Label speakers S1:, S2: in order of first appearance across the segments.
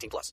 S1: 18 plus.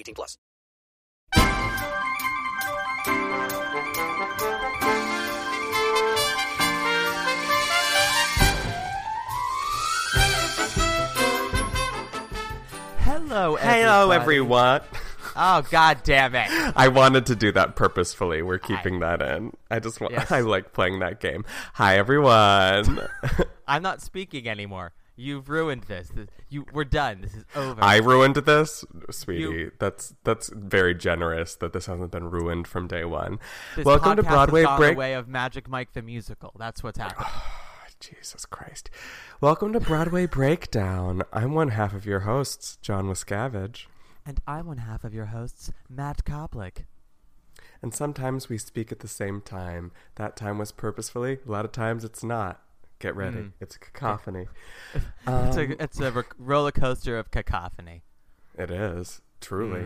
S1: 18 plus.
S2: Hello,
S3: Hello, everyone.
S2: Oh, god damn it.
S3: I wanted to do that purposefully. We're keeping that in. I just want.
S2: Yes.
S3: I like playing that game. Hi, everyone.
S2: I'm not speaking anymore. You've ruined this. This- You, we're done. This is over.
S3: I ruined this, sweetie.
S2: You-
S3: That's that's very generous that this hasn't been ruined from day one. Welcome to Broadway Break.
S2: way of Magic Mike the musical. That's what's happening.
S3: Jesus Christ. Welcome to Broadway Breakdown. I'm one half of your hosts, John Wiscavige.
S2: and I'm one half of your hosts, Matt Koplik.
S3: And sometimes we speak at the same time. That time was purposefully. A lot of times it's not. Get ready.
S2: Mm.
S3: It's a cacophony.
S2: it's
S3: Um,
S2: a it's a ro- roller coaster of cacophony.
S3: It is truly.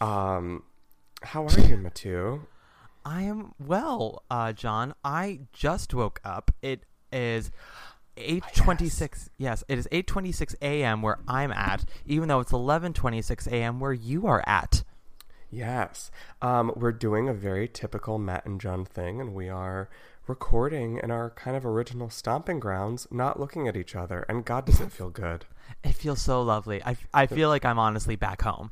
S2: Mm.
S3: Um, how are you, Mathieu?
S2: I am well, uh, John. I just woke up. It is eight twenty six. Yes, it is eight twenty six a.m. where I'm at, even though it's eleven twenty six a.m. where you are at.
S3: Yes. Um, we're doing a very typical Matt and John thing, and we are recording in our kind of original stomping grounds, not looking at each other. And God, does it feel good?
S2: It feels so lovely. I, I feel like I'm honestly back home.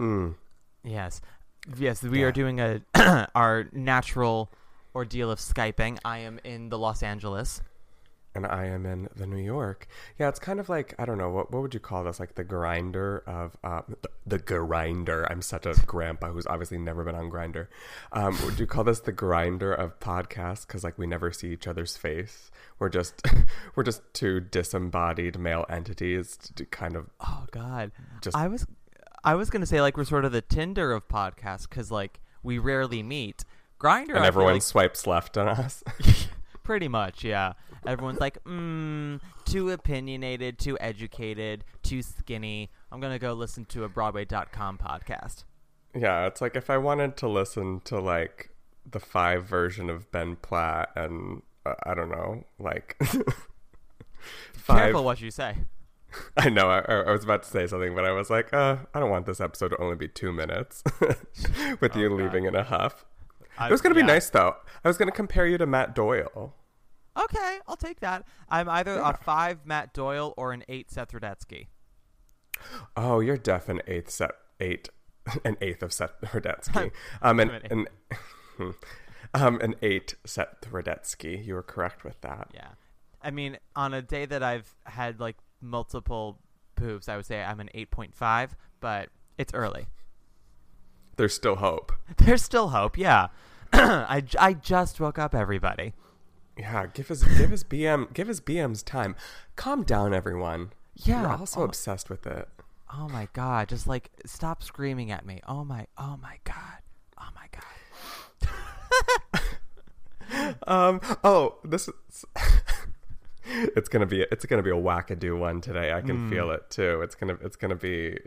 S3: Mm.
S2: Yes, yes. We
S3: Yeah.
S2: are doing a our natural ordeal of skyping. I am in the Los Angeles.
S3: And I am in the New York. Yeah, it's kind of like I don't know what what would you call this? Like the Grindr of uh, the, the Grindr. I'm such a grandpa who's obviously never been on Grindr. Um, would you call this the Grindr of podcasts? Because like we never see each other's face. We're just we're just two disembodied male entities, to kind of
S2: Oh God,
S3: Just-
S2: I was I was gonna say like we're sort of the Tinder of podcasts because like we rarely meet. Grindr
S3: and everyone swipes left on us.
S2: pretty much yeah. Everyone's like, mm, too opinionated, too educated, too skinny. I'm gonna go listen to a Broadway.com podcast.
S3: yeah, it's like if I wanted to listen to like the five version of Ben Platt and uh, I don't know, like five.
S2: Careful what you say.
S3: I know. I, I was about to say something, but I was like, uh, I don't want this episode to only be two minutes with you
S2: God.
S3: leaving in a huff.
S2: I-
S3: it was going to be nice, though. I was going to compare you to Matt Doyle.
S2: Okay, I'll take that. I'm either
S3: Yeah.
S2: a five Matt Doyle or an eight Seth Rudetsky.
S3: Oh, you're deaf an eighth set, eight, an eighth of Seth Rudetsky. Um, an, an, um, an eight Seth Rudetsky. You were correct with that.
S2: Yeah. I mean, on a day that I've had like multiple poops, I would say I'm an 8.5, but it's early.
S3: There's still hope.
S2: There's still hope, yeah. I, I just woke up, everybody.
S3: Yeah, give us give us BM give us BM's time. Calm down, everyone.
S2: Yeah,
S3: You're also
S2: oh-
S3: obsessed with it.
S2: Oh my god, just like stop screaming at me. Oh my, oh my god. Oh my god.
S3: Um. Oh, this is. it's gonna be it's gonna be a wackadoo one today. I can feel it too. It's gonna it's gonna be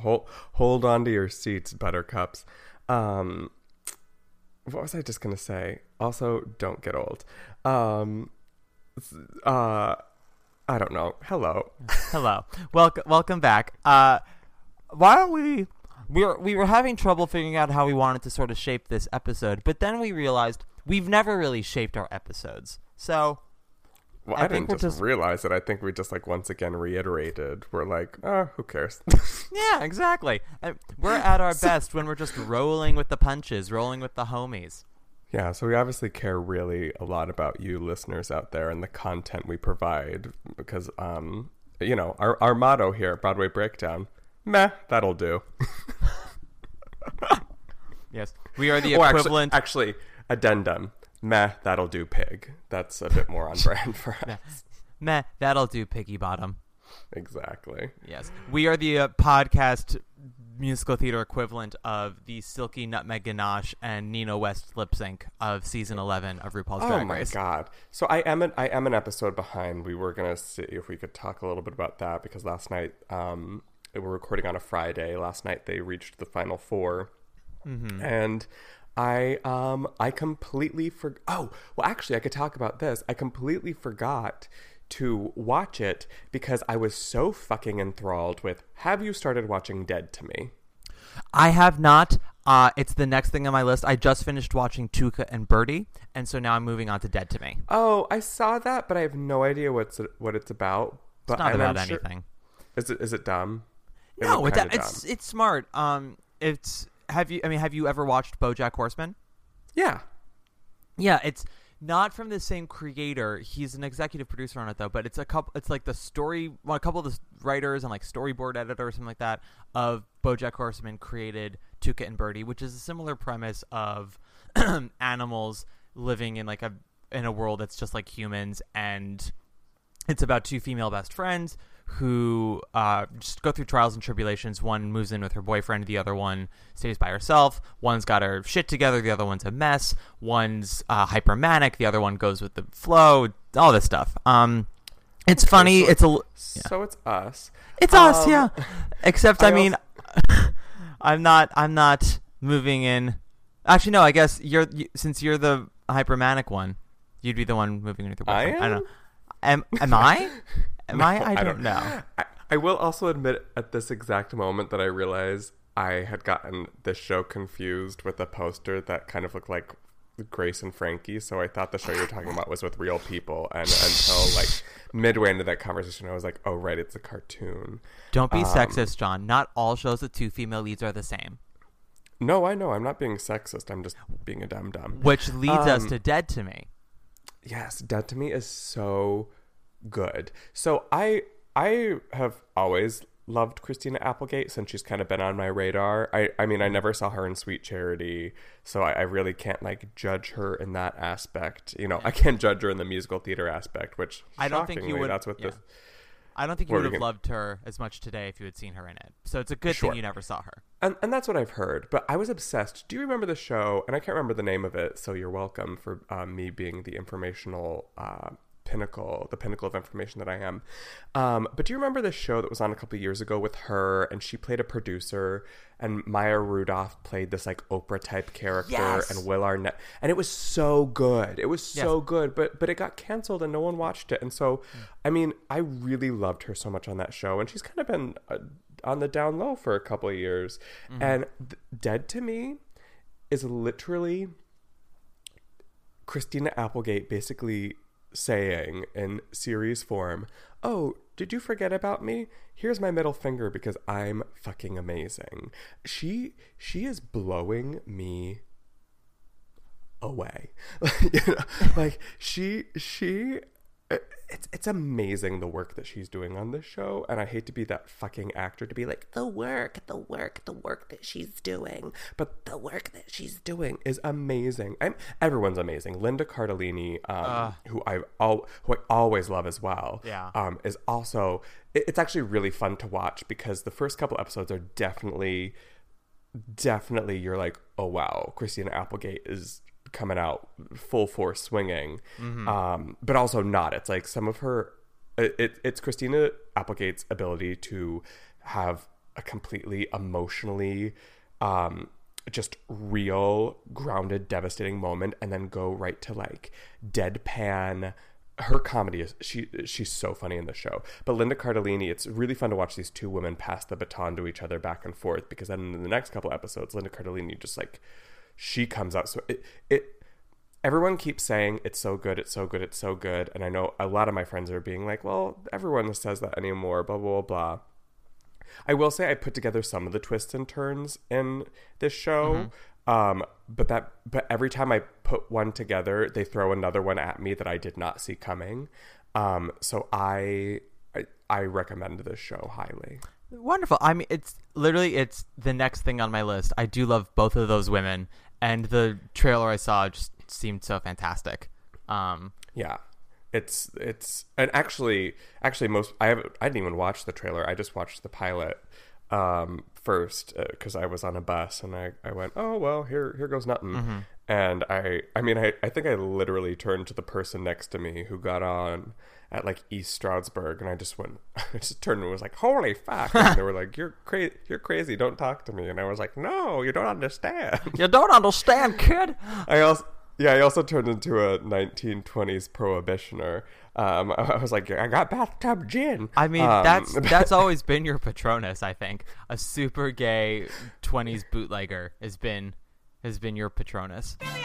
S3: hold hold on to your seats, buttercups. Um. What was I just gonna say? Also, don't get old. Um. Uh. I don't know. Hello.
S2: Hello. Welcome welcome back. Uh why don't we we were we were having trouble figuring out how we wanted to sort of shape this episode, but then we realized we've never really shaped our episodes. So
S3: Well,
S2: I
S3: I,
S2: think
S3: didn't just,
S2: just-
S3: realize it. I think we just like once again reiterated. We're like, oh, who cares?
S2: yeah, exactly. Uh, We're at our best when we're just rolling with the punches, rolling with the homies.
S3: yeah, so we obviously care really a lot about you listeners out there and the content we provide because, um, you know, our our motto here at Broadway Breakdown, meh, that'll do.
S2: Yes, we are the
S3: Oh, actually-
S2: equivalent.
S3: actually, addendum, meh, that'll do. Pig. That's a bit more on brand for us.
S2: Meh, that'll do, Piggy Bottom.
S3: Exactly.
S2: Yes, we are the uh, podcast musical theater equivalent of the Silky Nutmeg Ganache and Nina West lip sync of season eleven of RuPaul's
S3: Oh
S2: Drag
S3: my
S2: Race.
S3: god! So I am an I am an episode behind. We were gonna see if we could talk a little bit about that because last night um we were recording on a Friday. Last night they reached the final 4
S2: Mm-hmm.
S3: and I um I completely for oh well actually I could talk about this. I completely forgot to watch it because I was so fucking enthralled with. Have you started watching Dead to Me?
S2: I have not. Uh, it's the next thing on my list. I just finished watching Tuca and Birdie, and so now I'm moving on to Dead to Me.
S3: Oh, I saw that, but I have no idea what's what it's about. But
S2: It's not about
S3: I'm sure-
S2: anything.
S3: Is it is it dumb? It
S2: No,
S3: looked
S2: it,
S3: kinda
S2: it's it's smart. Um, it's have you? I mean, have you ever watched BoJack Horseman?
S3: yeah.
S2: Yeah, it's not from the same creator. He's an executive producer on it though, but it's a couple. It's like the story. Well, a couple of the writers and like storyboard editor or something like that of BoJack Horseman created Tuca and Birdie, which is a similar premise of animals living in like a in a world that's just like humans and it's about two female best friends who uh, just go through trials and tribulations. One moves in with her boyfriend, the other one stays by herself. One's got her shit together, the other one's a mess. One's uh, hypermanic, the other one goes with the flow. All this stuff. Um, it's funny.
S3: so
S2: it's a.
S3: So it's us.
S2: It's us,
S3: Um,
S2: yeah. Except, I,
S3: I
S2: mean, I'm not. I'm not moving in. Actually, no. I guess you're you, since you're the hypermanic one. You'd be the one moving in with your
S3: I
S2: boyfriend. I don't know. Am am I? Am I? I don't, know.
S3: I, I will also admit at this exact moment that I realized I had gotten the show confused with a poster that kind of looked like Grace and Frankie. So I thought the show you were talking about was with real people, and until like midway into that conversation, I was like, "Oh right, it's a cartoon."
S2: Don't be
S3: Um,
S2: sexist, John. Not all shows with two female leads are the same.
S3: No, I know. I'm not being sexist. I'm just being a dumb dumb.
S2: Which leads us
S3: Um,
S2: to Dead to Me.
S3: Yes, Dead to Me is so good. So I I have always loved Christina Applegate since she's kind of been on my radar. I I mean I never saw her in Sweet Charity, so I, I really can't like judge her in that aspect. You know, I can't judge her in the musical theater aspect, which
S2: I don't think you
S3: shockingly,
S2: would-
S3: That's what
S2: yeah.
S3: this.
S2: I don't think you would have loved her as much today if you had seen her in it. So it's a good
S3: Sure.
S2: thing you never saw her.
S3: And, and that's what I've heard. But I was obsessed. Do you remember the show? And I can't remember the name of it, so you're welcome for uh, me being the informational uh, pinnacle, the pinnacle of information that I am. Um, but do you remember this show that was on a couple years ago with her? And she played a producer, and Maya Rudolph played this like Oprah type character,
S2: Yes.
S3: and Will Arnett, and it was so good. It was so
S2: Yes.
S3: good, but but it got canceled and no one watched it. And so, I mean, I really loved her so much on that show, and she's kind of been uh, on the down low for a couple of years. And th- Dead to Me is literally Christina Applegate basically saying in series form, "Oh, did you forget about me? Here's my middle finger because I'm fucking amazing." She she is blowing me away. you know, like she she it's it's amazing the work that she's doing on this show and I hate to be that fucking actor to be like the work, the work, the work that she's doing, but the work that she's doing is amazing. I'm everyone's amazing. Linda Cardellini um, who I al- who I always love as well.
S2: Yeah.
S3: Um is also it- it's actually really fun to watch because the first couple episodes are definitely definitely you're like, oh wow, Christina Applegate is coming out full force swinging, um, but also not. It's like some of her, it, it, it's Christina Applegate's ability to have a completely emotionally, um, just real, grounded, devastating moment, and then go right to like deadpan. her comedy is she she's so funny in the show. But Linda Cardellini, it's really fun to watch these two women pass the baton to each other back and forth because then in the next couple episodes, Linda Cardellini just like she comes out so it it everyone keeps saying it's so good, it's so good, it's so good, and I know a lot of my friends are being like, well, everyone says that anymore, blah blah blah. blah. I will say I put together some of the twists and turns in this show. Um, but that but every time I put one together, they throw another one at me that I did not see coming. Um, so I I, I recommend this show highly.
S2: Wonderful. I mean, it's literally it's the next thing on my list. I do love both of those women, and the trailer I saw just seemed so fantastic. Um,
S3: Yeah. It's it's and actually actually most I haven't I didn't even watch the trailer. I just watched the pilot um first because I was on a bus and I, I went oh well here here goes nothing and I I mean I, I think I literally turned to the person next to me who got on at like East Stroudsburg and I just went I just turned and was like holy fuck and they were like you're crazy you're crazy don't talk to me and I was like no you don't understand
S2: you don't understand, kid.
S3: I also yeah, I also turned into a 1920s prohibitioner. Um, I was like, I got bathtub gin.
S2: I mean,
S3: Um,
S2: that's that's always been your Patronus. I think a super gay '20s bootlegger has been has been your Patronus.
S4: Billy,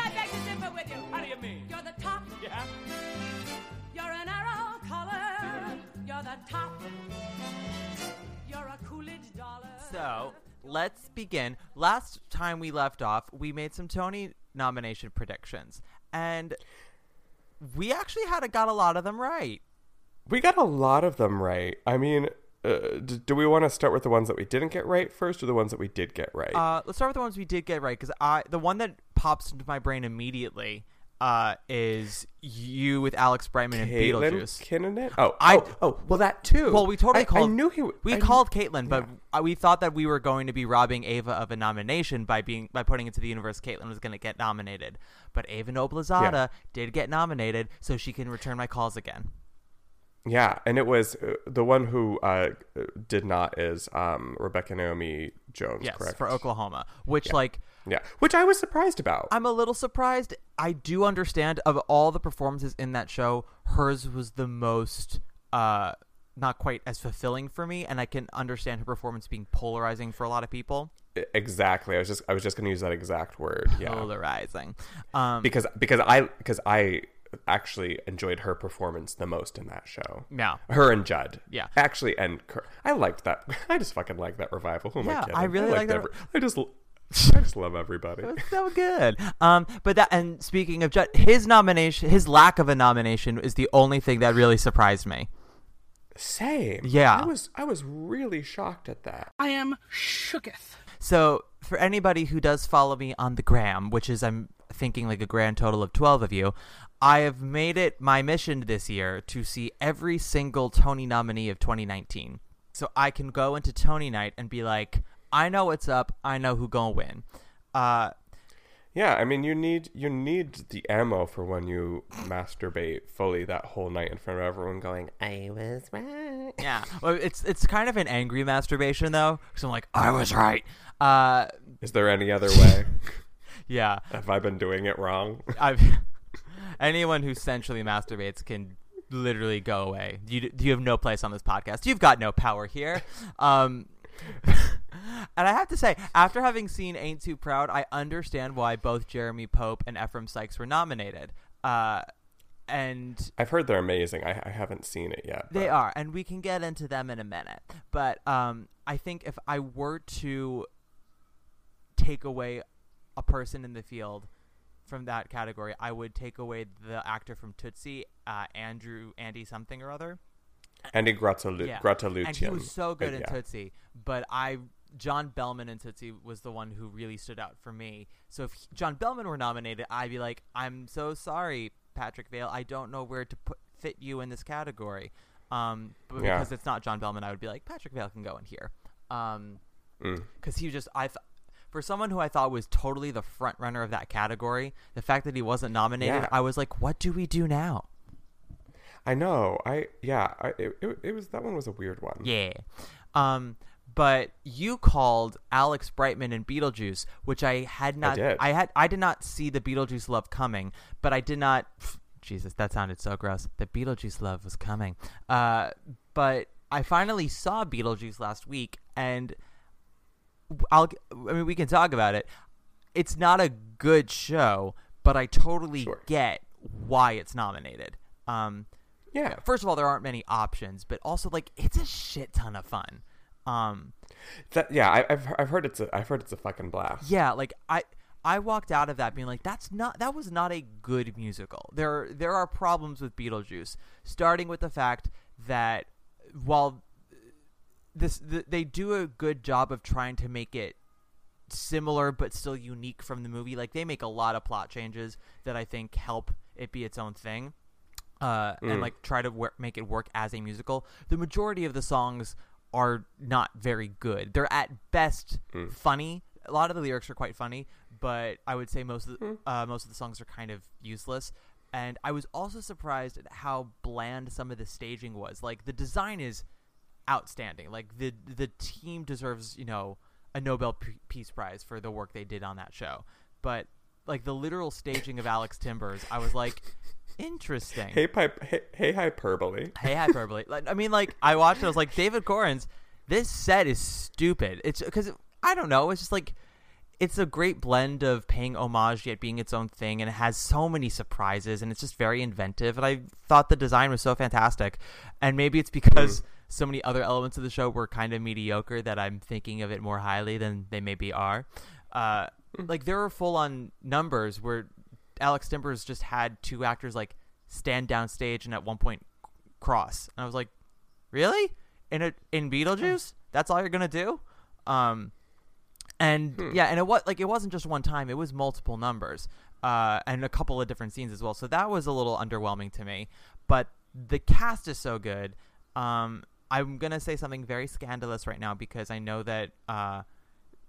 S2: let's begin. Last time we left off, we made some Tony nomination predictions, and we actually had a, got a lot of them right.
S3: we got a lot of them right. I mean, uh, d- do we want to start with the ones that we didn't get right first, or the ones that we did get right?
S2: Uh, let's start with the ones we did get right because I the one that pops into my brain immediately uh, is you with Alex Brightman and
S3: Caitlin
S2: Beetlejuice.
S3: Kinnunen? Oh,
S2: I-
S3: oh, oh, well, that too.
S2: Well, we totally
S3: I,
S2: called.
S3: I knew he.
S2: We
S3: I-
S2: called Caitlin, but uh we thought that we were going to be robbing Ava of a nomination by being by putting into the universe. Caitlin was going to get nominated, but Ava Noblezada
S3: Yeah.
S2: did get nominated, so she can return my calls again.
S3: Yeah, and it was uh, the one who uh, did not is um, Rebecca Naomi Jones,
S2: Yes,
S3: correct?
S2: for Oklahoma, which like
S3: Yeah, which I was surprised about.
S2: I'm a little surprised. I do understand of all the performances in that show, hers was the most uh not quite as fulfilling for me and I can understand her performance being polarizing for a lot of people.
S3: exactly. I was just I was just going to use that exact word. Yeah.
S2: Polarizing. Um
S3: because because I because I actually enjoyed her performance the most in that show.
S2: Yeah.
S3: her and Judd.
S2: Yeah.
S3: actually, and Cur- I liked that. I just fucking like that revival. Who am
S2: Yeah,
S3: I kidding?
S2: I really like
S3: liked
S2: that-
S3: every- I just I just love everybody.
S2: It was so good. Um, but that and speaking of Judd, his nomination, his lack of a nomination is the only thing that really surprised me.
S3: Same.
S2: Yeah.
S3: I was I was really shocked at that.
S4: I am shooketh.
S2: So for anybody who does follow me on the gram, which is I'm thinking like a grand total of twelve of you, I have made it my mission this year to see every single Tony nominee of 2019, so I can go into Tony night and be like, I know what's up, I know who gonna win. Uh,
S3: Yeah, I mean, you need you need the ammo for when you masturbate fully that whole night in front of everyone, going, "I was right."
S2: yeah, well, it's it's kind of an angry masturbation though, because I'm like, I was right. Uh,
S3: Is there any other way?
S2: yeah,
S3: Have I been doing it wrong?
S2: I've anyone who sensually masturbates can literally go away. You you have no place on this podcast. You've got no power here. Um, and I have to say, after having seen Ain't Too Proud, I understand why both Jeremy Pope and Ephraim Sykes were nominated. Uh, and
S3: I've heard they're amazing. I, I haven't seen it yet.
S2: they are, and we can get into them in a minute. But um, I think if I were to take away a person in the field from that category, I would take away the actor from Tootsie, uh, Andrew Andy something or other.
S3: Andy Grattalu-
S2: Yeah,
S3: Grattaluccian.
S2: and he was so good
S3: Uh,
S2: in
S3: yeah.
S2: Tootsie. But I, John Behlmann in Tootsie was the one who really stood out for me. So if he- John Behlmann were nominated, I'd be like, I'm so sorry, Patrick Vaill. I don't know where to put fit you in this category. Um, but
S3: Yeah.
S2: because it's not John Behlmann, I would be like, Patrick Vaill can go in here. Um,
S3: Mm.
S2: because he was just I. Th- for someone who I thought was totally the front runner of that category, the fact that he wasn't nominated,
S3: Yeah.
S2: I was like, "What do we do now?"
S3: I know. I yeah. I, it, it, it was that one was a weird one.
S2: Yeah. Um, but you called Alex Brightman in Beetlejuice, which I had not.
S3: did.
S2: had. I did not see the Beetlejuice love coming, but I did not Jesus, that sounded so gross. The Beetlejuice love was coming. Uh, but I finally saw Beetlejuice last week, and I'll. I mean, we can talk about it. It's not a good show, but I totally
S3: Sure.
S2: get why it's nominated. Um,
S3: Yeah.
S2: first of all, there aren't many options, but also like it's a shit ton of fun. Um,
S3: That yeah, I, I've I've heard it's a I've heard it's a fucking blast.
S2: yeah, like I I walked out of that being like that's not that was not a good musical. There there are problems with Beetlejuice, starting with the fact that while this th- they do a good job of trying to make it similar but still unique from the movie. Like they make a lot of plot changes that I think help it be its own thing. Uh, and like try to make it work as a musical. The majority of the songs are not very good. They're at best funny. A lot of the lyrics are quite funny, but I would say most of the, uh, most of the songs are kind of useless. And I was also surprised at how bland some of the staging was. Like the design is outstanding. Like the the team deserves, you know, a Nobel P- Peace Prize for the work they did on that show. But like the literal staging of Alex Timbers, I was like, interesting.
S3: Hey pipe. Hey, hey hyperbole.
S2: Hey, hyperbole. Like, I mean, like I watched it. I was like, David Korins, this set is stupid. It's because I don't know. It's just like it's a great blend of paying homage yet being its own thing, and it has so many surprises, and it's just very inventive. And I thought the design was so fantastic. And maybe it's because so many other elements of the show were kind of mediocre that I'm thinking of it more highly than they maybe are. Uh, like there are full on numbers where Alex Timbers just had two actors like stand downstage and at one point cross. And I was like, really? In a in Beetlejuice? That's all you're gonna do? Um, and yeah, and it was like it wasn't just one time; it was multiple numbers, uh, and a couple of different scenes as well. So that was a little underwhelming to me. But the cast is so good. Um, I'm gonna say something very scandalous right now because I know that uh,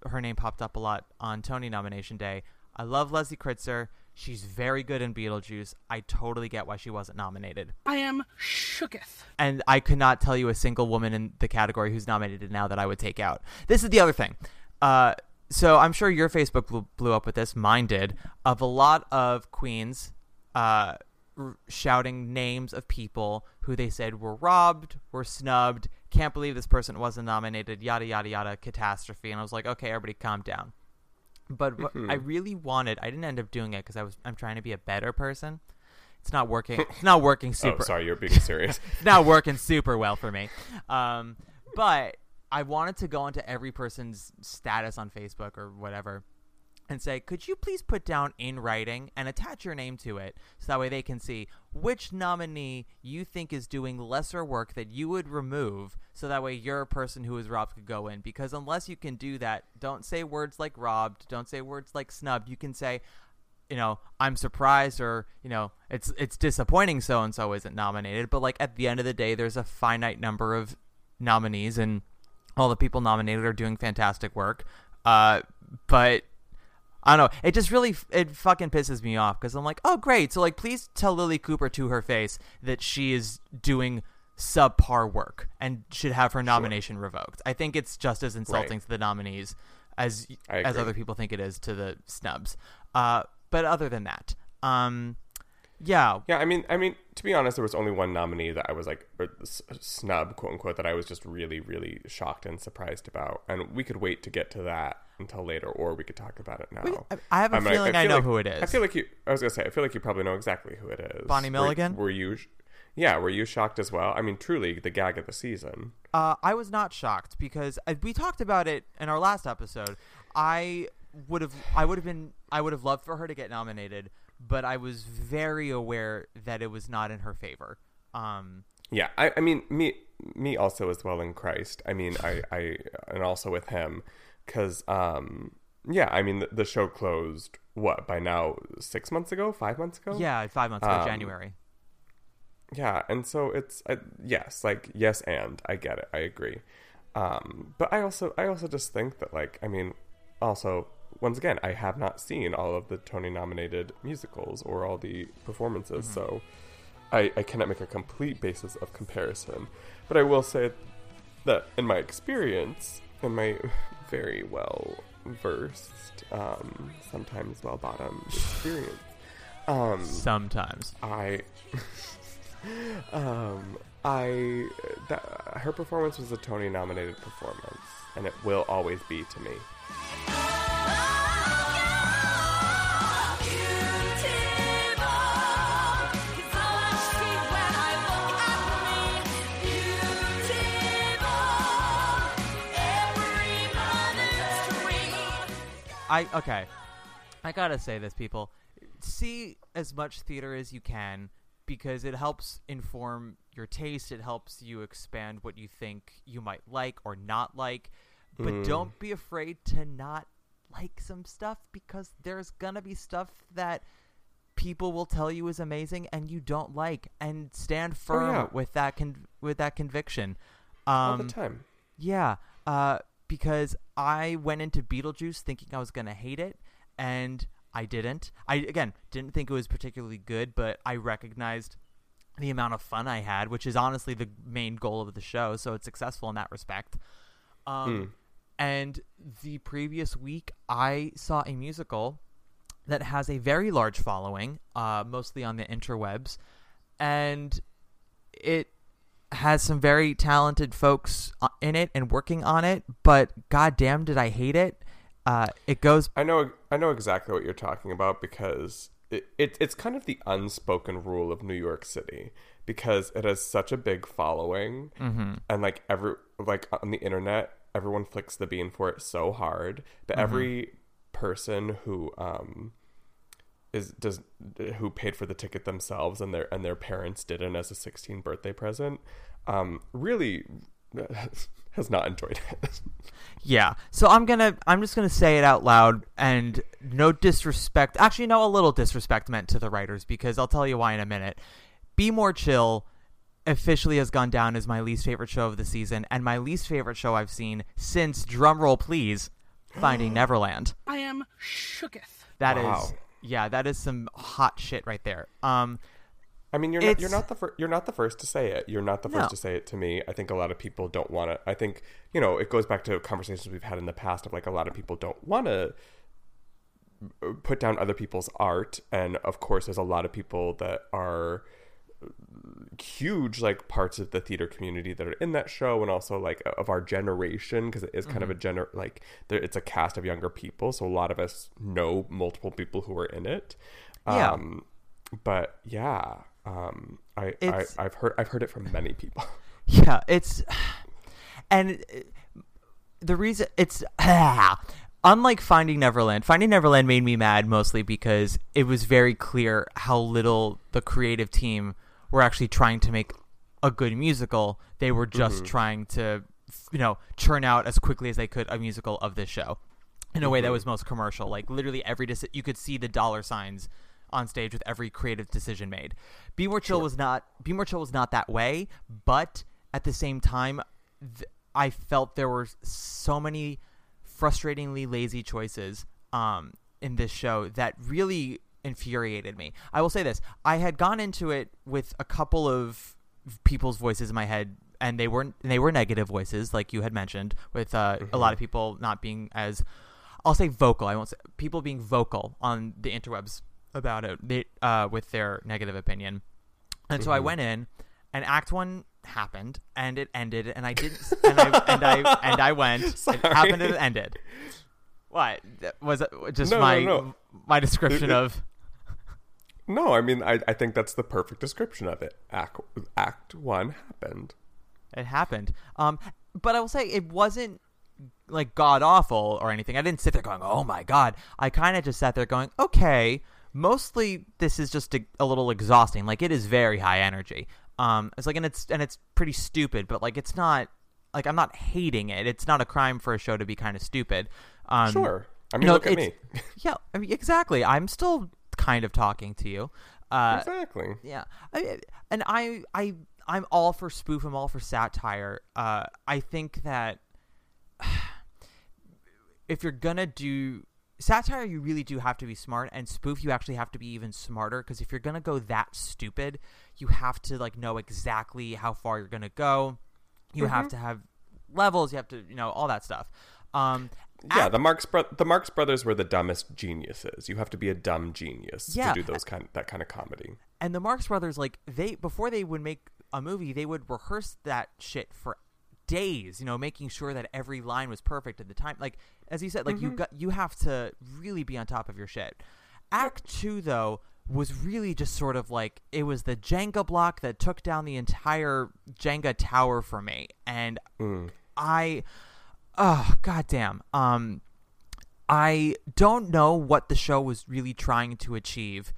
S2: her name popped up a lot on Tony nomination day. I love Leslie Kritzer. She's very good in Beetlejuice. I totally get why she wasn't nominated.
S4: I am shooketh.
S2: And I could not tell you a single woman in the category who's nominated now that I would take out. This is the other thing. Uh, so I'm sure your Facebook blew, blew up with this. Mine did. Of a lot of queens uh, r- shouting names of people who they said were robbed, were snubbed, can't believe this person wasn't nominated, yada, yada, yada, catastrophe. And I was like, okay, everybody calm down. But what I really wanted, I didn't end up doing it because I was I'm trying to be a better person. It's not working. It's not working super.
S3: Oh, sorry, you're being serious.
S2: It's not working super well for me. Um, but I wanted to go into every person's status on Facebook or whatever and say, could you please put down in writing and attach your name to it so that way they can see which nominee you think is doing lesser work that you would remove so that way your person who is robbed could go in. Because unless you can do that, don't say words like robbed, don't say words like snubbed. You can say, you know, I'm surprised or, you know, it's it's disappointing so and so isn't nominated, but like at the end of the day there's a finite number of nominees and all the people nominated are doing fantastic work. Uh but I don't know. It just really it fucking pisses me off because I'm like, oh great. So like, please tell Lilli Cooper to her face that she is doing subpar work and should have her nomination revoked. I think it's just as insulting
S3: Right.
S2: to the nominees as as other people think it is to the snubs. Uh, but other than that, um, yeah,
S3: Yeah, I mean, I mean, to be honest, there was only one nominee that I was like or s- snub, quote unquote, that I was just really, really shocked and surprised about, and we could wait to get to that until later, or we could talk about it now.
S2: I- I have a
S3: I'm like-
S2: feeling I
S3: feel
S2: know
S3: like-
S2: who it is.
S3: I feel like you. I was gonna say, I feel like you probably know exactly who it is.
S2: Bonnie Milligan?
S3: Were, you? Yeah, were you shocked as well? I mean, truly, the gag of the season.
S2: Uh, I was not shocked because uh, we talked about it in our last episode. I would have, I would have been, I would have loved for her to get nominated, but I was very aware that it was not in her favor. Um,
S3: Yeah, I, I mean, me, me also as well in Christ. I mean, I, I, and also with him, because, um, yeah, I mean, the, the show closed what by now six months ago, five months ago.
S2: yeah, five months ago,
S3: Um,
S2: January.
S3: yeah, and so it's uh, yes, like yes, and I get it, I agree. Um, but I also, I also just think that, like, I mean, also once again, I have not seen all of the Tony nominated musicals or all the performances, so I, I cannot make a complete basis of comparison. But I will say that in my experience, in my very well versed, um, sometimes well bottomed experience, Um,
S2: Sometimes.
S3: I, um, I, that, her performance was a Tony-nominated performance, and it will always be to me.
S2: I okay. I gotta say this, people. See as much theater as you can because it helps inform your taste. It helps you expand what you think you might like or not like. But don't be afraid to not like some stuff because there's gonna be stuff that people will tell you is amazing and you don't like, and stand firm
S3: yeah.
S2: with that con- with that conviction. Um,
S3: All the time.
S2: yeah, uh, because I went into Beetlejuice thinking I was gonna hate it, and I didn't. I again didn't think it was particularly good, but I recognized the amount of fun I had, which is honestly the main goal of the show. So it's successful in that respect. Um, And the previous week, I saw a musical that has a very large following, uh, mostly on the interwebs, and it has some very talented folks uh, in it and working on it. But goddamn, did I hate it! Uh, it goes
S3: I know I know exactly what you're talking about because it, it it's kind of the unspoken rule of New York City because it has such a big following and like every like on the internet everyone flicks the bean for it so hard but every person who um is does who paid for the ticket themselves and their and their parents didn't as a 16 birthday present um really has not enjoyed it
S2: Yeah. So I'm gonna I'm just gonna say it out loud and no disrespect actually no a little disrespect meant to the writers because I'll tell you why in a minute. Be More Chill officially has gone down as my least favorite show of the season and my least favorite show I've seen since drumroll please Finding Neverland.
S4: I am shooketh.
S2: That is
S3: Wow.
S2: Yeah, that is some hot shit right there. Um
S3: I mean, you're not, you're not the fir- you're not the first to say it. You're not the first
S2: No.
S3: to say it to me. I think a lot of people don't want to. I think you know it goes back to conversations we've had in the past of like a lot of people don't want to put down other people's art, and of course, there's a lot of people that are huge like parts of the theater community that are in that show and also like of our generation because it is kind of a gener like there it's a cast of younger people so a lot of us know multiple people who are in it
S2: Yeah.
S3: um but yeah um I, I i've heard i've heard it from many people
S2: Yeah, it's and uh, the reason it's unlike Finding Neverland. Finding Neverland made me mad mostly because it was very clear how little the creative team were actually trying to make a good musical. They were just trying to, you know, churn out as quickly as they could a musical of this show in a way that was most commercial. Like literally every deci- you could see the dollar signs on stage with every creative decision made. Be More Chill was not Be More Chill was not that way, but at the same time, th- I felt there were so many frustratingly lazy choices um, in this show that really infuriated me. I will say this: I had gone into it with a couple of people's voices in my head, and they weren't they were negative voices, like you had mentioned, with uh, a lot of people not being as I'll say vocal. I won't say people being vocal on the interwebs about it they, uh, with their negative opinion. And so I went in, and Act One happened, and it ended, and I didn't, and I and I and I went. It happened, and it ended. What was it? Just
S3: No, no,
S2: my
S3: no.
S2: my description
S3: It- it-
S2: of
S3: no i mean I, I think that's the perfect description of it act act one happened
S2: it happened. Um, but I will say it wasn't like god awful or anything. I didn't sit there going, "Oh my god." I kind of just sat there going, "Okay." Mostly, this is just a, a little exhausting. Like it is very high energy. Um, it's like and it's and it's pretty stupid, but like it's not like I'm not hating it. It's not a crime for a show to be kind of stupid. Um,
S3: sure i mean
S2: no,
S3: look at me
S2: yeah, I mean, exactly. I'm still kind of talking to you. Uh,
S3: exactly
S2: yeah, I, and I, I, I'm all for spoof. I'm all for satire. Uh, I think that if you're gonna do satire, you really do have to be smart, and spoof, you actually have to be even smarter. Because if you're gonna go that stupid, you have to like know exactly how far you're gonna go. You have to have levels. You have to, you know, all that stuff. Um,
S3: Yeah, the Marx bro- the Marx brothers were the dumbest geniuses. You have to be a dumb genius
S2: Yeah.
S3: to do those kind that kind of comedy.
S2: and the Marx Brothers, like they before they would make a movie, they would rehearse that shit for days. You know, making sure that every line was perfect at the time. Like as you said, like you mm-hmm. got you have to really be on top of your shit. Act two, though, was really just sort of like it was the Jenga block that took down the entire Jenga tower for me, and mm. I, oh goddamn, um, I don't know what the show was really trying to achieve.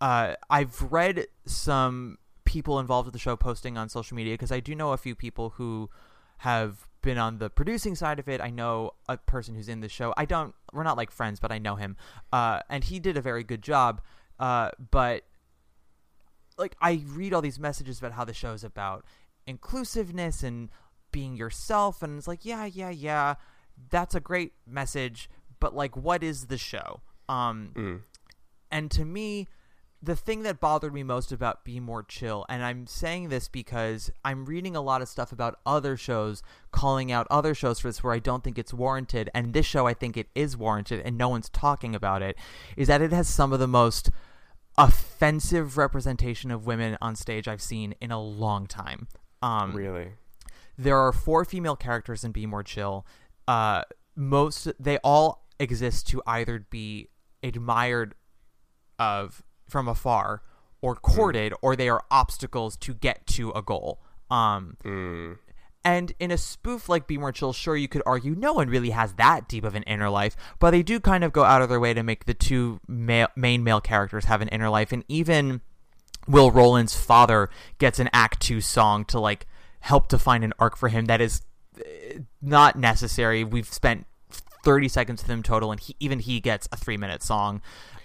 S2: Uh, I've read some people involved with the show posting on social media because I do know a few people who have been on the producing side of it. I know a person who's in the show. I don't. We're not like friends, but I know him, uh, and he did a very good job. Uh, but like I read all these messages about how the show is about inclusiveness and being yourself and it's like yeah yeah yeah that's a great message but like what is the show um and to me the thing that bothered me most about Be More Chill, and I'm saying this because I'm reading a lot of stuff about other shows calling out other shows for this where I don't think it's warranted, and this show I think it is warranted, and no one's talking about it, is that it has some of the most offensive representation of women on stage I've seen in a long time. Um,
S3: Really?
S2: There are four female characters in Be More Chill. Uh, most they all exist to either be admired of from afar or courted, or they are obstacles to get to a goal. Um, and in a spoof like Be More Chill, sure, you could argue no one really has that deep of an inner life, but they do kind of go out of their way to make the two male, main male characters have an inner life, and even Will Roland's father gets an Act Two song to like help define an arc for him that is uh, not necessary. We've spent thirty seconds with him total, and he, even he gets a three minute song.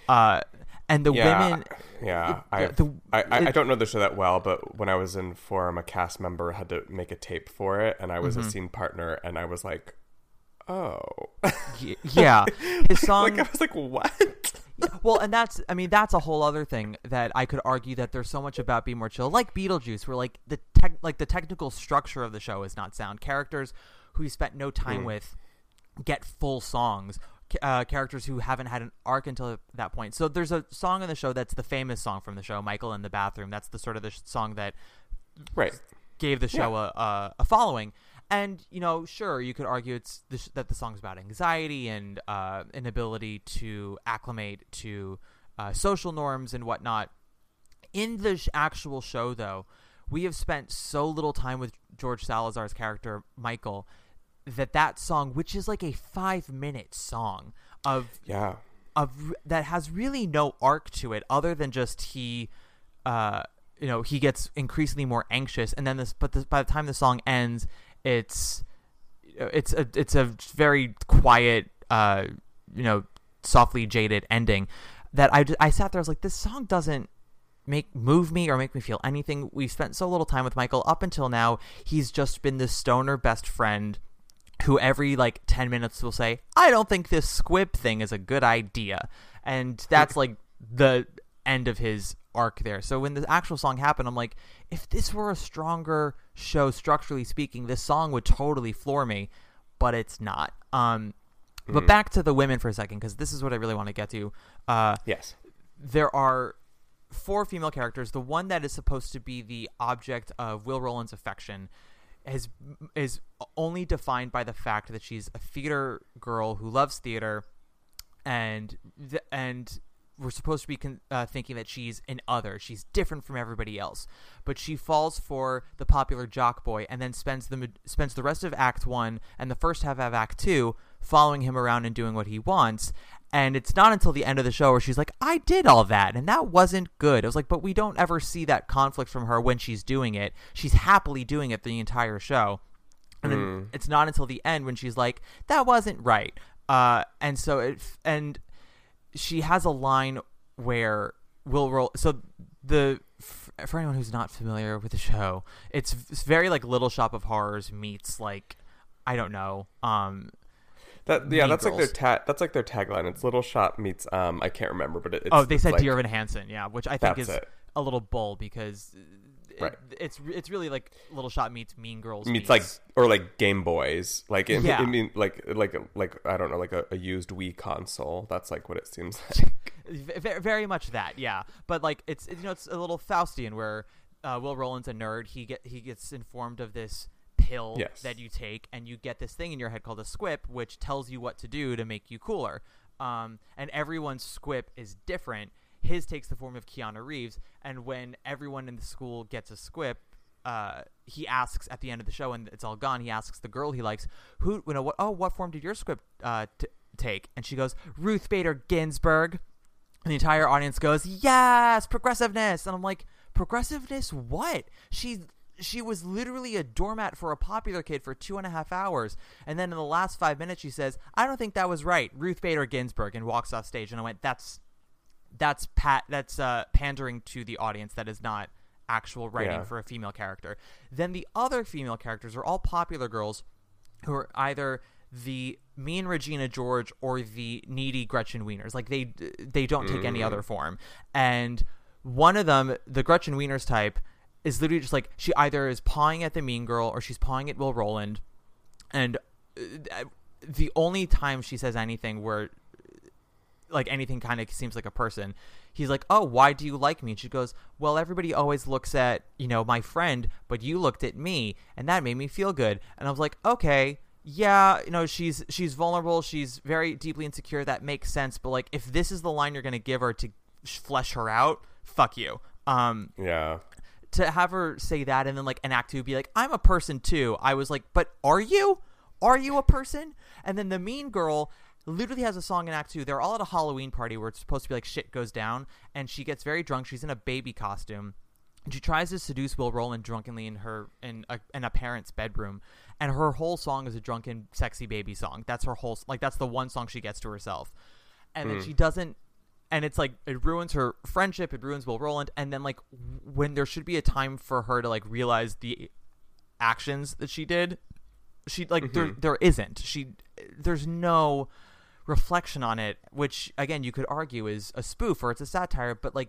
S2: Uh, and the
S3: Yeah,
S2: women,
S3: yeah.
S2: it-
S3: I,
S2: the-
S3: I, I, I don't know the show that well, but when I was in Forum, a cast member had to make a tape for it, and I was
S2: Mm-hmm.
S3: a scene partner, and I was like, "Oh,
S2: yeah, his song.
S3: like I was like, what?"
S2: Well, and that's I mean that's a whole other thing that I could argue that there's so much about Be More Chill, like Beetlejuice, where like the tech, like the technical structure of the show is not sound. Characters who you spent no time with get full songs. Uh, characters who haven't had an arc until that point. So there's a song in the show that's the famous song from the show, Michael in the Bathroom. That's the sort of the sh- song that
S3: right.
S2: gave the show a, a a following. And you know, sure, you could argue it's the sh- that the song's about anxiety and uh, inability to acclimate to uh, social norms and whatnot. In the sh- actual show, though, we have spent so little time with George Salazar's character Michael that that song, which is like a five minute song of
S3: Yeah.
S2: of that has really no arc to it other than just he uh you know he gets increasingly more anxious and then this but this, by the time the song ends it's it's a it's a very quiet uh you know softly jaded ending that I, I sat there I was like this song doesn't make move me or make me feel anything we spent so little time with Michael up until now he's just been this stoner best friend who every like 10 minutes will say, I don't think this squip thing is a good idea. And that's like the end of his arc there. So when the actual song happened, I'm like, if this were a stronger show, structurally speaking, this song would totally floor me, but it's not. Um, But back to the women for a second, because this is what I really want to get to. Uh,
S3: Yes.
S2: there are four female characters. The one that is supposed to be the object of Will Roland's affection is is only defined by the fact that she's a theater girl who loves theater, and and we're supposed to be con- uh, thinking that she's an other. She's different from everybody else, but she falls for the popular jock boy, and then spends the spends the rest of Act One and the first half of Act Two following him around and doing what he wants. And it's not until the end of the show where she's like, "I did all that, and that wasn't good." I was like, "But we don't ever see that conflict from her when she's doing it. She's happily doing it the entire show." and then it's not until the end when she's like that wasn't right uh and so it and she has a line where will roll so the for anyone who's not familiar with the show it's, it's very like little shop of horrors meets like i don't know um
S3: That yeah, that's like their
S2: Girls.
S3: ta- that's like their tagline. It's Little Shop meets um I can't remember, but it, it's
S2: oh they said
S3: like,
S2: Dear Evan Hansen yeah which i think is
S3: it.
S2: a little bull because
S3: Right.
S2: it- it's it's really like Little Shop meets Mean Girls.
S3: Mean, it's like or like Game Boys, like it,
S2: Yeah.
S3: I mean, like like like I don't know, like a, a used Wii console. That's like what it seems like.
S2: V- very much that, yeah. But like it's you know it's a little Faustian where uh, Will Roland's a nerd. He get he gets informed of this pill
S3: Yes.
S2: that you take, and you get this thing in your head called a squip, which tells you what to do to make you cooler. Um, and everyone's squip is different. His takes the form of Keanu Reeves, and when everyone in the school gets a squip, uh, he asks at the end of the show, and it's all gone. He asks the girl he likes, "Who, you know, what? Oh, what form did your squip uh, t- take?" And she goes, "Ruth Bader Ginsburg." And the entire audience goes, "Yes, progressiveness." And I'm like, "Progressiveness? What?" She she was literally a doormat for a popular kid for two and a half hours, and then in the last five minutes, she says, "I don't think that was right." Ruth Bader Ginsburg, and walks off stage. And I went, "That's that's pat that's uh, pandering to the audience. That is not actual writing
S3: Yeah.
S2: for a female character." Then the other female characters are all popular girls who are either the mean Regina George or the needy Gretchen Wieners. Like they they don't take any other form. And one of them, the Gretchen Wieners type, is literally just like she either is pawing at the mean girl or she's pawing at Will Roland. And uh, the only time she says anything where like anything kind of seems like a person. He's like, "Oh, why do you like me?" And she goes, "Well, everybody always looks at you know my friend, but you looked at me, and that made me feel good." And I was like, "Okay, yeah, you know she's she's vulnerable, she's very deeply insecure. That makes sense. But like, if this is the line you're gonna give her to flesh her out, fuck you." Um,
S3: Yeah,
S2: to have her say that and then like an act two be like i'm a person too i was like but are you are you a person and then the mean girl literally has a song in act two. They're all at a halloween party where it's supposed to be like shit goes down and she gets very drunk. She's in a baby costume and she tries to seduce will roland drunkenly in her in a, in a parent's bedroom and her whole song is a drunken sexy baby song. That's her whole like that's the one song she gets to herself. And then hmm. she doesn't and it's like it ruins her friendship it ruins will roland and then like when there should be a time for her to like realize the actions that she did she like there mm-hmm. there isn't. She there's no reflection on it which again you could argue is a spoof or it's a satire but like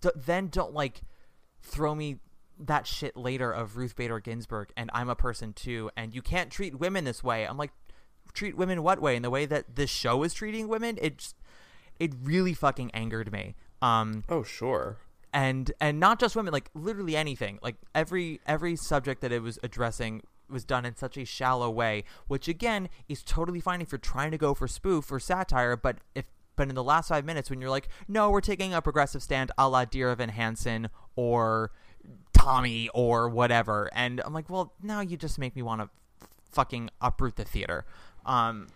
S2: d- then don't like throw me that shit later of Ruth Bader Ginsburg and I'm a person too and you can't treat women this way. I'm like treat women what way? In the way that this show is treating women? It just, it really fucking angered me. Um
S3: Oh, sure.
S2: and and not just women like literally anything like every every subject that it was addressing was done in such a shallow way which again is totally fine if you're trying to go for spoof or satire but if but in the last five minutes when you're like no we're taking a progressive stand a la dear evan hansen or tommy or whatever and i'm like well now you just make me want to fucking uproot the theater um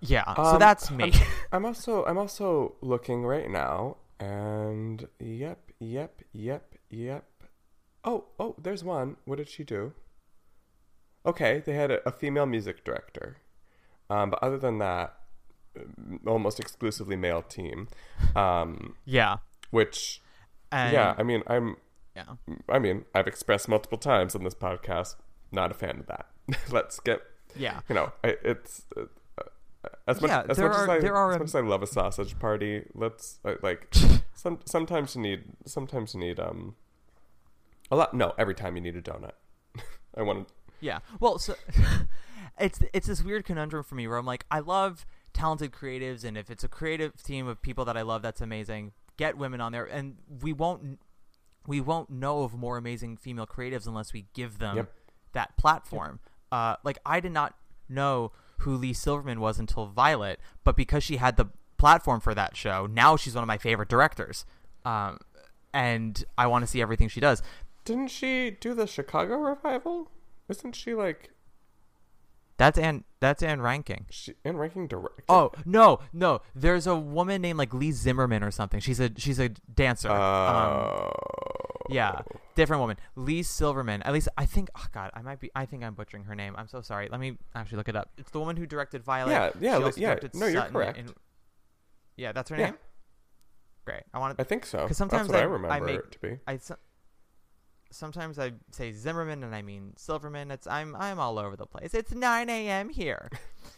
S2: yeah so
S3: Um,
S2: that's me
S3: I'm, I'm also I'm also looking right now, and yep, yep, yep, yep. Oh, oh, there's one. What did she do? Okay, they had a, a female music director, um, but other than that, um, almost exclusively male team. Um,
S2: yeah
S3: which,
S2: and
S3: yeah, I mean, I'm,
S2: yeah
S3: I mean, I've expressed multiple times on this podcast, not a fan of that. Let's get
S2: yeah
S3: you know, I, it's uh, uh, as much
S2: Yeah,
S3: as
S2: there
S3: much as I
S2: are
S3: as much as I love a sausage party. Let's uh, like some sometimes you need sometimes you need um a lot. No, every time you need a donut. I want to.
S2: Yeah. Well, so it's it's this weird conundrum for me where I'm like, I love talented creatives, and if it's a creative team of people that I love, that's amazing. Get women on there, and we won't we won't know of more amazing female creatives unless we give them
S3: Yep.
S2: that platform. Uh, like I did not know who Leigh Silverman was until Violet, but because she had the platform for that show, now she's one of my favorite directors. Um, and I want to see everything she does.
S3: Didn't she do the Chicago revival? Isn't she like
S2: That's Ann. That's Ann Reinking.
S3: she in ranking director?
S2: Oh no, no. There's a woman named like Lee Zimmerman or something. She's a she's a dancer. um,
S3: Oh.
S2: yeah, different woman. Leigh Silverman. At least I think. Oh God, I might be. I think I'm butchering her name. I'm so sorry. Let me actually look it up. It's the woman who directed Violet.
S3: Yeah, yeah,
S2: She
S3: li-
S2: also
S3: yeah. No, you're
S2: Sutton
S3: correct.
S2: in- yeah, that's her
S3: Yeah.
S2: name. Great. I want
S3: I think so.
S2: because sometimes
S3: I,
S2: I,
S3: remember
S2: I make
S3: it to be.
S2: I sometimes I say Zimmerman and I mean Silverman. It's I'm I'm all over the place. It's 9 a.m. here.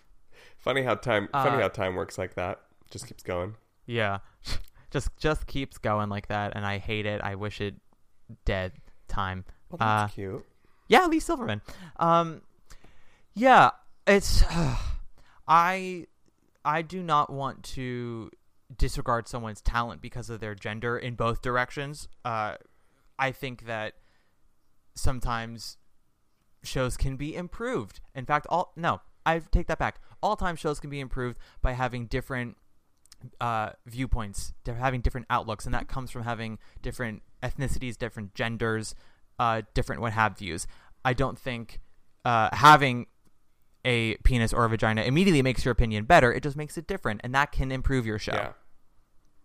S3: Funny how time. funny
S2: Uh,
S3: how time works like that. Just keeps going.
S2: Yeah. just just keeps going like that and I hate it. I wish it dead. time.
S3: Well,
S2: Uh,
S3: cute.
S2: yeah, Leigh Silverman. Um, yeah, it's I I do not want to disregard someone's talent because of their gender in both directions. Uh, I think that sometimes shows can be improved. In fact, all no, I take that back. All time shows can be improved by having different uh, viewpoints, having different outlooks, and that comes from having different ethnicities, different genders, uh, different what have views. I don't think uh, having a penis or a vagina immediately makes your opinion better. It just makes it different, and that can improve your show.
S3: Yeah.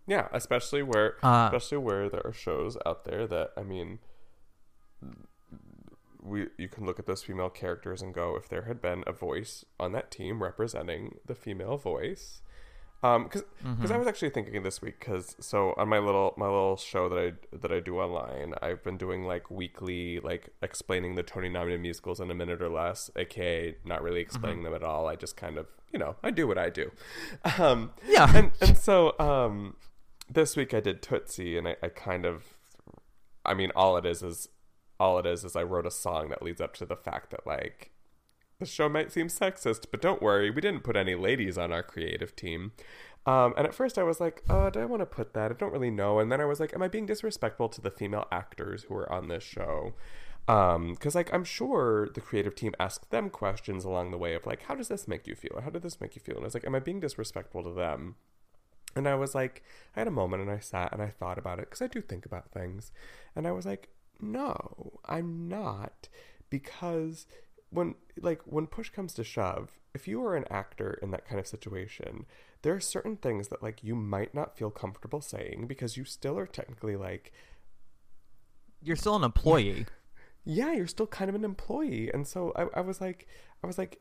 S3: Yeah, especially where
S2: Uh,
S3: especially where there are shows out there that I mean we you can look at those female characters and go if there had been a voice on that team representing the female voice um because
S2: Mm-hmm.
S3: I was actually thinking this week cuz so on my little my little show that I that I do online I've been doing like weekly like explaining the Tony nominated musicals in a minute or less aka not really explaining
S2: Mm-hmm.
S3: them at all I just kind of you know I do what I do um
S2: Yeah.
S3: and and so um this week I did Tootsie and I, I kind of I mean all it is is all it is is I wrote a song that leads up to the fact that like the show might seem sexist, but don't worry, we didn't put any ladies on our creative team. Um, and at first I was like, oh, do I want to put that? I don't really know. And then I was like, am I being disrespectful to the female actors who are on this show? Because like I'm sure the creative team asked them questions along the way of like, how does this make you feel? How did this make you feel? And I was like, am I being disrespectful to them? And I was like, I had a moment and I sat and I thought about it because I do think about things. And I was like, no, I'm not. Because when, like, when push comes to shove, if you are an actor in that kind of situation, there are certain things that, like, you might not feel comfortable saying because you still are technically, like,
S2: You're still an employee.
S3: yeah, you're still kind of an employee. And so I, I was like, I was like,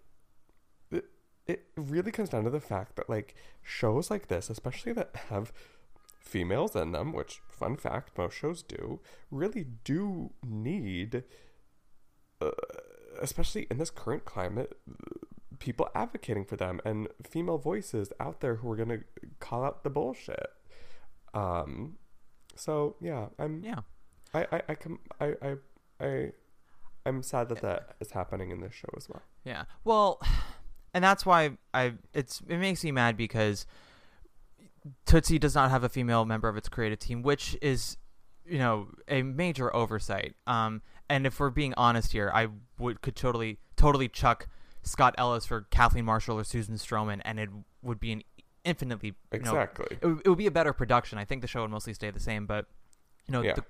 S3: it, really comes down to the fact that like shows like this, especially that have females in them, which fun fact, most shows do, really do need, uh, especially in this current climate, people advocating for them and female voices out there who are gonna call out the bullshit. Um, so yeah, I'm
S2: yeah.
S3: I I I com- I I I I'm sad that that is happening in this show as well.
S2: Yeah. Well, and that's why I it's it makes me mad because Tootsie does not have a female member of its creative team, which is you know a major oversight. Um, and if we're being honest here, I would could totally totally chuck Scott Ellis for Kathleen Marshall or Susan Stroman, and it would be an infinitely you know,
S3: Exactly.
S2: it, would- it would be a better production. I think the show would mostly stay the same, but you know,
S3: Yeah.
S2: the,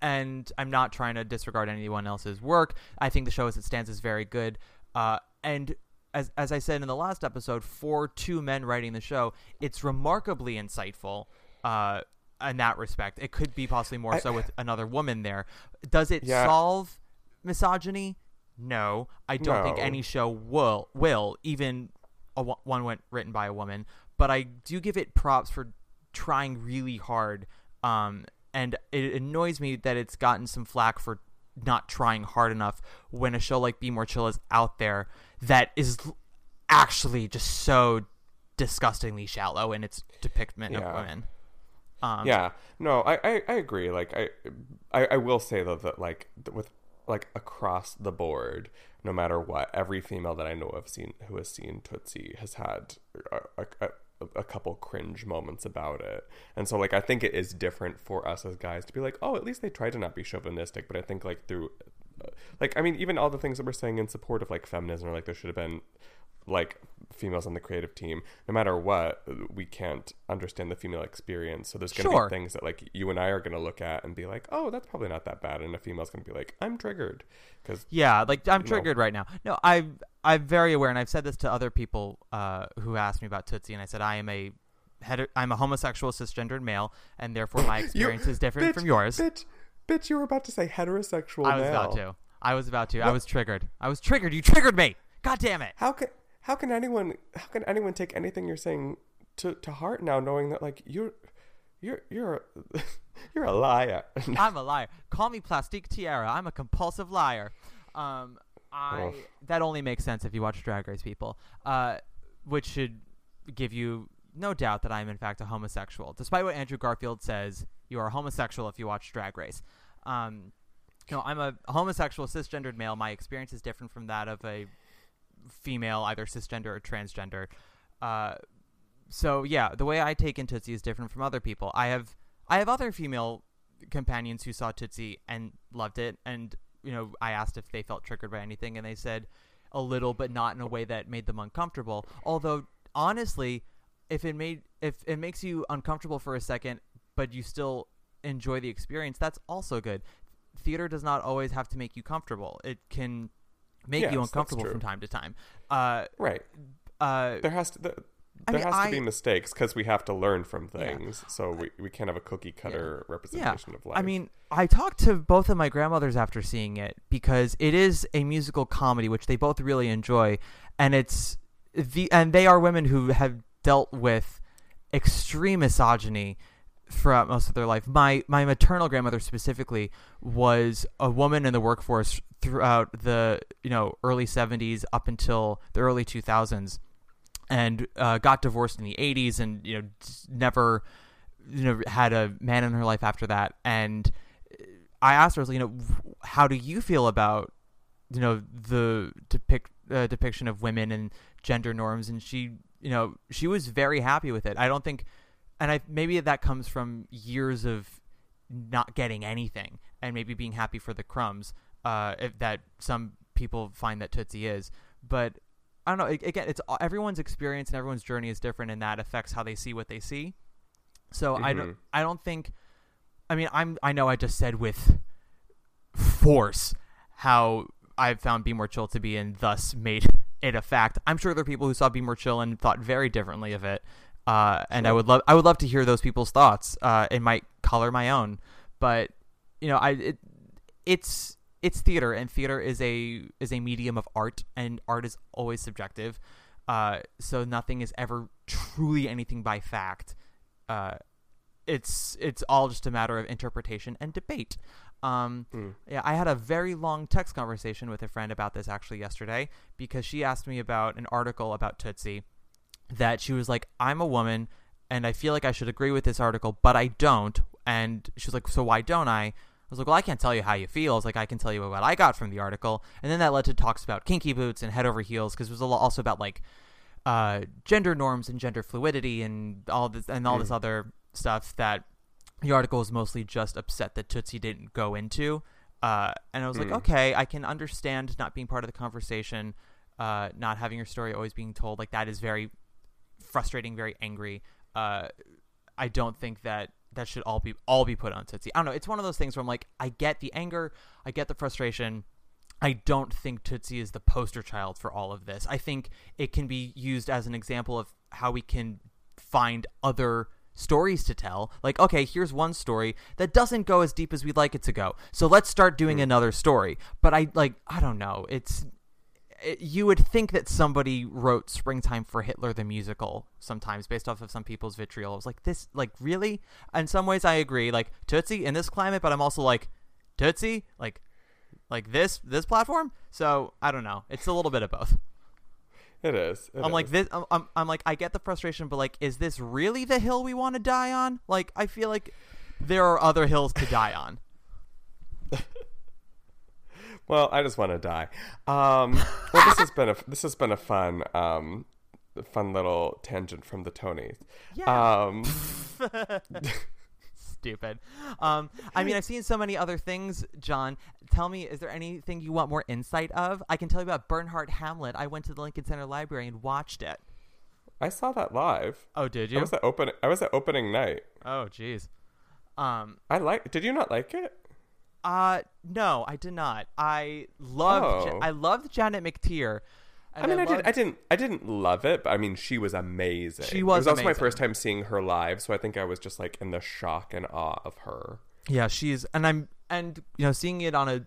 S2: and I'm not trying to disregard anyone else's work. I think the show as it stands is very good. Uh, and as as I said in the last episode, for two men writing the show, it's remarkably insightful. Uh, in that respect, it could be possibly more
S3: I-
S2: so with another woman there. Does it
S3: Yeah.
S2: solve misogyny? No, I don't think any show will will even a, one went written by a woman. But I do give it props for trying really hard. Um, and it annoys me that it's gotten some flack for not trying hard enough when a show like Be More Chill is out there that is actually just so disgustingly shallow in its depiction of women. Um,
S3: yeah, no, I, I, I agree. Like I, I I will say though that like with like across the board, no matter what, every female that I know of seen who has seen Tootsie has had a, a, a, a couple cringe moments about it, and so like I think it is different for us as guys to be like, oh, at least they tried to not be chauvinistic, but I think like through, like I mean, even all the things that we're saying in support of like feminism, or like there should have been like females on the creative team no matter what we can't understand the female experience so there's going to
S2: Sure.
S3: be things that like you and i are going to look at and be like oh that's probably not that bad and a female's going to be like i'm triggered because
S2: Yeah, like I'm triggered right now. No, I I'm very aware, and I've said this to other people uh, who asked me about Tootsie, and I said I am a heter- I'm a homosexual cisgendered male, and therefore my experience is different from yours.
S3: bitch bitch you were about to say heterosexual
S2: I was
S3: male.
S2: about to. I was about to. I was triggered. I was triggered. You triggered me. God damn it.
S3: how can how can anyone how can anyone take anything you're saying to to heart now knowing that like you're you're you're a, you're a liar
S2: I'm a liar. Call me Plastique Tiara. I'm a compulsive liar. Um, I that only makes sense if you watch Drag Race, people. Uh, which should give you no doubt that I am in fact a homosexual, despite what Andrew Garfield says. You are homosexual if you watch Drag Race. Um, No, I'm a homosexual cisgendered male. My experience is different from that of a female, either cisgender or transgender. Uh, so yeah, the way I take in Tootsie is different from other people. I have I have other female companions who saw Tootsie and loved it, and you know I asked if they felt triggered by anything, and they said a little, but not in a way that made them uncomfortable. Although honestly, if it made if it makes you uncomfortable for a second, but you still enjoy the experience, that's also good. Theater does not always have to make you comfortable. It can make
S3: Yes,
S2: you uncomfortable from time to time. Uh,
S3: Right.
S2: uh,
S3: There has to. There,
S2: I mean,
S3: has to
S2: I-
S3: be mistakes because we have to learn from things. So we, we can't have a cookie cutter
S2: yeah.
S3: representation of life.
S2: I mean, I talked to both of my grandmothers after seeing it because it is a musical comedy, which they both really enjoy, and it's the and they are women who have dealt with extreme misogyny throughout most of their life. My my maternal grandmother specifically was a woman in the workforce throughout the you know early 70s up until the early 2000s and uh, got divorced in the 80s and you know never you know had a man in her life after that. And I asked her you know how do you feel about you know the depict uh, depiction of women and gender norms? And she you know she was very happy with it. I don't think and I maybe that comes from years of not getting anything and maybe being happy for the crumbs uh, if that some people find that Tootsie is but I don't know again it's everyone's experience and everyone's journey is different and that affects how they see what they see so I don't
S3: Mhm.
S2: I don't think I mean I'm I know I just said with force how I've found Be More Chill to be and thus made it a fact. I'm sure there are people who saw Be More Chill and thought very differently of it. Uh, and I would love I would love to hear those people's thoughts. Uh, it might color my own, but you know, I it, it's it's theater, and theater is a is a medium of art, and art is always subjective. Uh, so nothing is ever truly anything by fact. Uh, it's it's all just a matter of interpretation and debate. Um, Yeah, I had a very long text conversation with a friend about this actually yesterday because she asked me about an article about Tootsie that she was like, "I'm a woman and I feel like I should agree with this article, but I don't." And she was like, "So why don't I?" I was like, "Well, I can't tell you how you feel. It's like I can tell you what I got from the article." And then that led to talks about kinky boots and head over heels because it was also about like uh, gender norms and gender fluidity and all this and all this other stuff that the article was mostly just upset that Tootsie didn't go into. Uh, and I was like, okay, I can understand not being part of the conversation, uh, not having your story always being told. Like that is very frustrating, very angry. Uh, I don't think that that should all be all be put on Tootsie. I don't know. It's one of those things where I'm like, I get the anger, I get the frustration. I don't think Tootsie is the poster child for all of this. I think it can be used as an example of how we can find other stories to tell. Like, okay, here's one story that doesn't go as deep as we'd like it to go. So let's start doing another story. But I like I don't know. It's it, Eh, you would think that somebody wrote Springtime for Hitler the musical sometimes based off of some people's vitriol. I was like, this, like, really? In some ways, I agree. Like, Tootsie in this climate, but I'm also like, Tootsie? Like, like this, this platform? So, I don't know. It's a little bit of both.
S3: it is. it
S2: I'm like this. I'm, I'm, I'm like I get the frustration, but like, is this really the hill we want to die on? Like, I feel like there are other hills to die on.
S3: Well, I just want to die. Um, well, this has been a this has been a fun um, fun little tangent from the Tonys.
S2: Yeah.
S3: Um,
S2: Stupid. Um, I mean, I've seen so many other things. John, tell me, is there anything you want more insight of? I can tell you about Bernhardt Hamlet. I went to the Lincoln Center Library and watched it.
S3: I saw that live.
S2: Oh, did you?
S3: I was at open. I was at opening night.
S2: Oh, jeez. Um,
S3: I like. Did you not like it?
S2: Uh, no, I did not. I loved.
S3: Oh.
S2: I loved Janet McTeer.
S3: I mean, I,
S2: loved-
S3: did. I didn't. I didn't love it, but I mean, she was amazing.
S2: She
S3: It
S2: was
S3: was also my first time seeing her live, so I think I was just like in the shock and awe of her.
S2: Yeah, she's and I'm and you know seeing it on a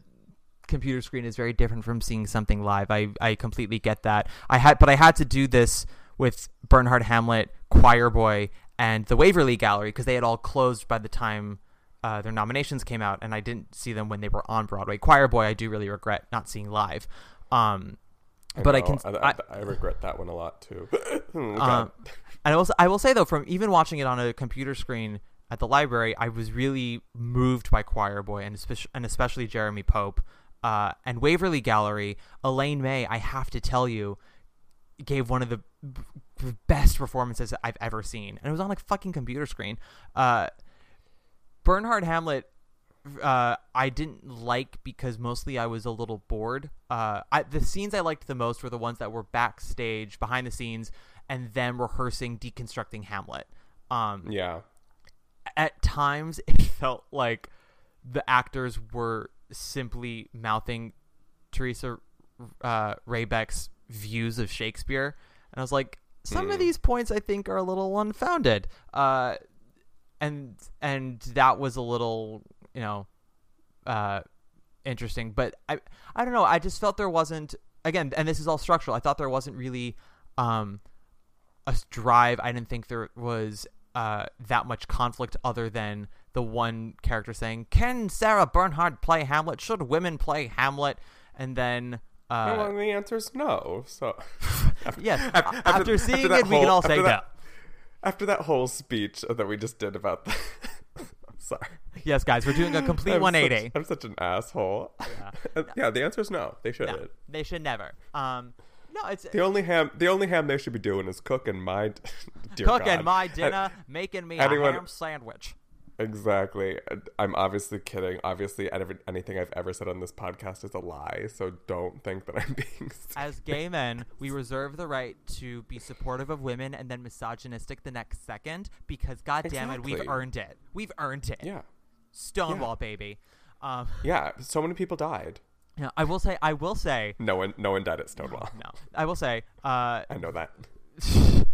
S2: computer screen is very different from seeing something live. I I completely get that. I had but I had to do this with Bernhardt Hamlet, Choir Boy, and the Waverly Gallery because they had all closed by the time uh, their nominations came out, and I didn't see them when they were on Broadway. Choir Boy, I do really regret not seeing live. Um, but I can
S3: I,
S2: I,
S3: I regret that one a lot too. Oh,
S2: um, and I will, I will say though, from even watching it on a computer screen at the library, I was really moved by Choir Boy and especially, and especially Jeremy Pope uh, and Waverly Gallery. Elaine May, I have to tell you, gave one of the best performances I've ever seen, and it was on like fucking computer screen. Uh, Bernhardt Hamlet uh, I didn't like because mostly I was a little bored. Uh, I, the scenes I liked the most were the ones that were backstage, behind the scenes, and them rehearsing, deconstructing Hamlet. Um,
S3: Yeah.
S2: at times, it felt like the actors were simply mouthing Theresa uh, Rebeck's views of Shakespeare, and I was like, some of these points I think are a little unfounded. Uh, and and that was a little you know uh interesting but i i don't know i just felt there wasn't again and this is all structural i thought there wasn't really um a drive i didn't think there was uh that much conflict other than the one character saying can sarah bernhardt play hamlet? Should women play hamlet? And then uh
S3: well, the answer is no. So, after,
S2: yes
S3: after-
S2: after, seeing
S3: that
S2: it we can all say
S3: after
S2: no.
S3: that, After that whole speech that we just did about the. I'm sorry.
S2: yes guys we're doing a complete
S3: I'm
S2: 180
S3: Such, I'm such an asshole. Yeah. yeah, the answer is no. They shouldn't.
S2: no, they should never um no it's
S3: The only ham, the only ham they should be doing is cooking my,
S2: cooking
S3: God.
S2: my
S3: And-
S2: dinner, making me
S3: anyone-
S2: a ham sandwich.
S3: Exactly. I'm obviously kidding. Obviously, every- anything I've ever said on this podcast is a lie. So don't think that I'm being.
S2: As gay men, we reserve the right to be supportive of women and then misogynistic the next second because, god damn it, we've earned it. We've earned it.
S3: Yeah.
S2: Stonewall,
S3: Yeah.
S2: baby. Um,
S3: Yeah. So many people died.
S2: yeah, I will say, I will say,
S3: No one. No one died at Stonewall.
S2: no, I will say, uh,
S3: I know that.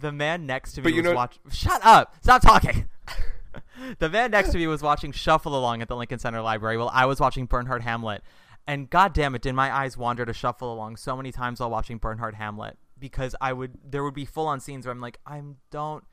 S2: the man next to me
S3: But you
S2: was
S3: know-
S2: watching. Shut up! Stop talking. the man next to me was watching Shuffle Along at the Lincoln Center Library while I was watching Bernhardt Hamlet. And god damn it, did my eyes wander to Shuffle Along so many times while watching Bernhardt Hamlet because I would there would be full on scenes where I'm like I don't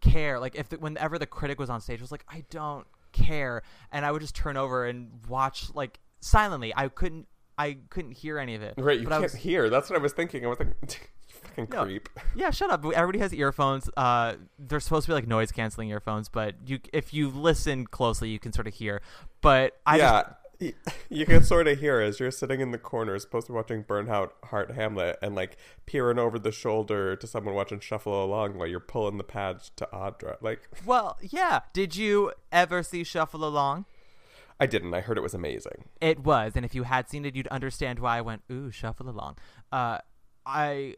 S2: care. Like if the, whenever the critic was on stage, I was like I don't care, and I would just turn over and watch like silently. I couldn't I couldn't hear any of it.
S3: Right. You
S2: but I
S3: can't
S2: was,
S3: hear. That's what I was thinking. I was like, fucking
S2: No.
S3: creep.
S2: Yeah, shut up. Everybody has earphones. Uh, they're supposed to be like noise canceling earphones, but you if you listen closely, you can sort of hear. But I
S3: yeah.
S2: just,
S3: You can sort of hear as you're sitting in the corner, supposed to be watching Burnout Heart Hamlet, and like peering over the shoulder to someone watching Shuffle Along while you're pulling the pads to Audra. Like,
S2: well, yeah. Did you ever see Shuffle Along?
S3: I didn't. I heard it was amazing.
S2: It was, and if you had seen it, you'd understand why I went ooh Shuffle Along. Uh, I,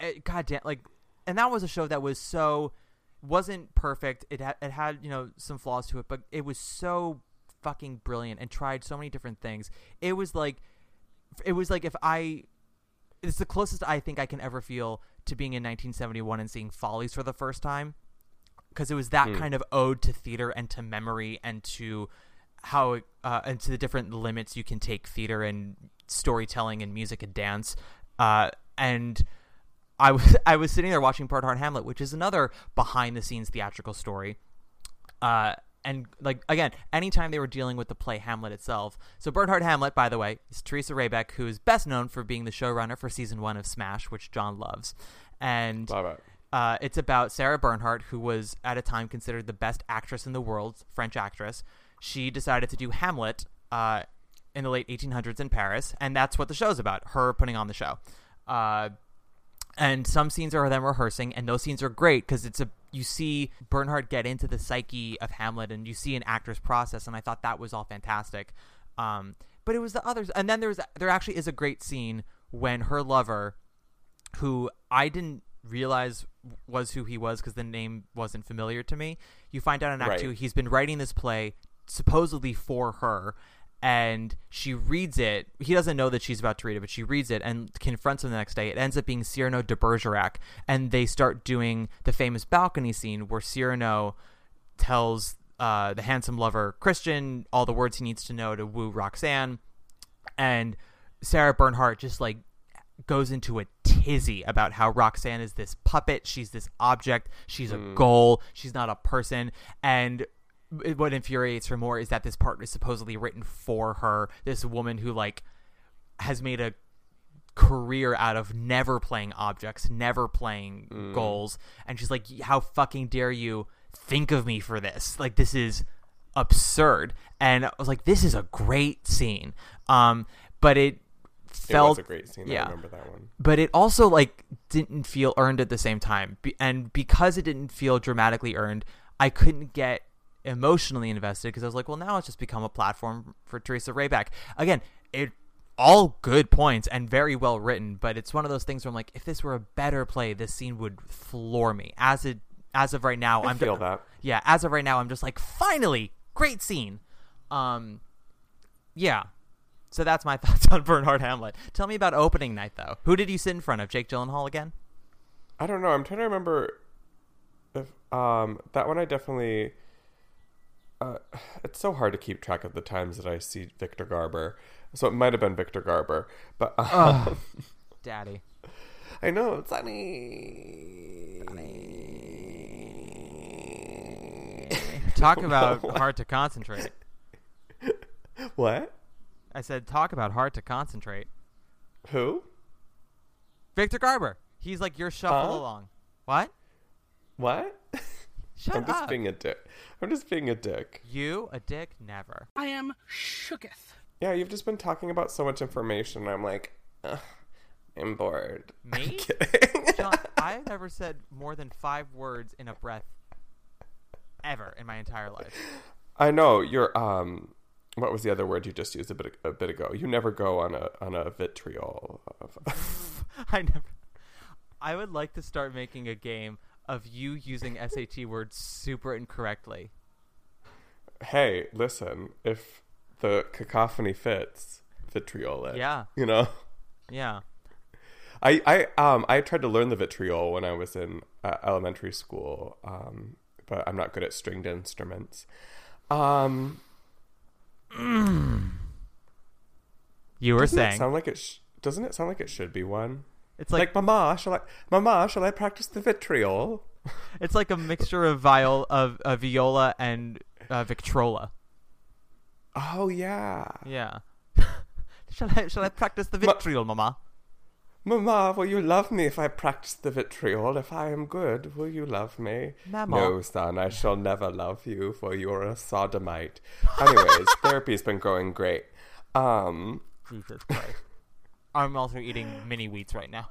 S2: it, God damn, like, and that was a show that was so wasn't perfect. It had it had you know some flaws to it, but it was so fucking brilliant and tried so many different things. It was like, it was like if I, it's the closest I think I can ever feel to being in 1971 and seeing Follies for the first time, because it was that kind of ode to theater and to memory and to how it- uh, and to the different limits you can take theater and storytelling and music and dance. Uh, and I was I was sitting there watching Bernhardt Hamlet, which is another behind the scenes theatrical story. Uh, and like again, anytime they were dealing with the play Hamlet itself. So Bernhardt Hamlet, by the way, is Theresa Rebeck, who is best known for being the showrunner for season one of Smash, which John loves. And uh, it's about Sarah Bernhardt, who was at a time considered the best actress in the world, French actress. She decided to do Hamlet uh, in the late 1800s in Paris, and that's what the show's about. Her putting on the show. Uh, and some scenes are them rehearsing, and those scenes are great because it's a you see Bernhardt get into the psyche of Hamlet, and you see an actor's process, and I thought that was all fantastic. Um, but it was the others, and then there's there actually is a great scene when her lover who I didn't realize was who he was because the name wasn't familiar to me. You find out in Act
S3: Right.
S2: Two he's been writing this play supposedly for her, and she reads it. He doesn't know that she's about to read it, but she reads it and confronts him the next day. It ends up being Cyrano de Bergerac, and they start doing the famous balcony scene where Cyrano tells uh, the handsome lover Christian all the words he needs to know to woo Roxanne, and Sarah Bernhardt just like goes into a tizzy about how Roxanne is this puppet, she's this object, she's a goal, she's not a person, and what infuriates her more is that this part is supposedly written for her, this woman who like has made a career out of never playing objects, never playing goals, and she's like, "How fucking dare you think of me for this. Like this is absurd. And I was like, this is a great scene. Um, but it
S3: It
S2: felt
S3: was a great scene.
S2: Yeah,
S3: I remember that one.
S2: but it also like didn't feel earned at the same time and because it didn't feel dramatically earned i couldn't get emotionally invested because i was like well now it's just become a platform for theresa rebeck again it all good points and very well written but it's one of those things where i'm like if this were a better play this scene would floor me as it as of right now
S3: I
S2: am
S3: feel that.
S2: yeah as of right now i'm just like finally great scene um yeah so that's my thoughts on Bernhardt Hamlet. Tell me about opening night, though. Who did you sit in front of? Jake Gyllenhaal again?
S3: I don't know. I'm trying to remember if um that one I definitely uh, it's so hard to keep track of the times that I see Victor Garber. So it might have been Victor Garber, but um,
S2: Daddy.
S3: I know Sonny.
S2: Talk about hard to concentrate.
S3: What?
S2: I said, talk about hard to concentrate.
S3: Who?
S2: Victor Garber. He's like your shuffle
S3: Huh?
S2: along. What?
S3: What?
S2: Shut
S3: I'm just being a dick. I'm just being a dick.
S2: You, a dick, never.
S4: I am shooketh.
S3: Yeah, you've just been talking about so much information. I'm like, Ugh, I'm bored. I'm
S2: Me?
S3: kidding.
S2: John, I've never said more than five words in a breath ever in my entire life.
S3: I know you're. Um, what was the other word you just used a bit a bit ago? You never go on a on a vitriol. Of,
S2: I never. I would like to start making a game of you using SAT words super incorrectly.
S3: hey, listen, if the cacophony fits, vitriol it.
S2: Yeah.
S3: You know.
S2: Yeah.
S3: I, I um I tried to learn the vitriol when I was in uh, elementary school, um, but I'm not good at stringed instruments. Um,
S2: You were saying
S3: sound like it? Sh- doesn't it sound like it should be one?
S2: It's
S3: Like,
S2: like,
S3: Mama, shall I? Mama, shall I practice the vitriol?
S2: it's like a mixture of viol of, of viola and uh, Victrola.
S3: Oh yeah.
S2: Yeah. shall I shall I practice the vitriol, Mama?
S3: Mama, will you love me if I practice the vitriol? If I am good, will you love me?
S2: Mama.
S3: No, son, I shall never love you, for you're a sodomite. Anyways, therapy's been going great. Um,
S2: Jesus Christ. I'm also eating mini wheats right now.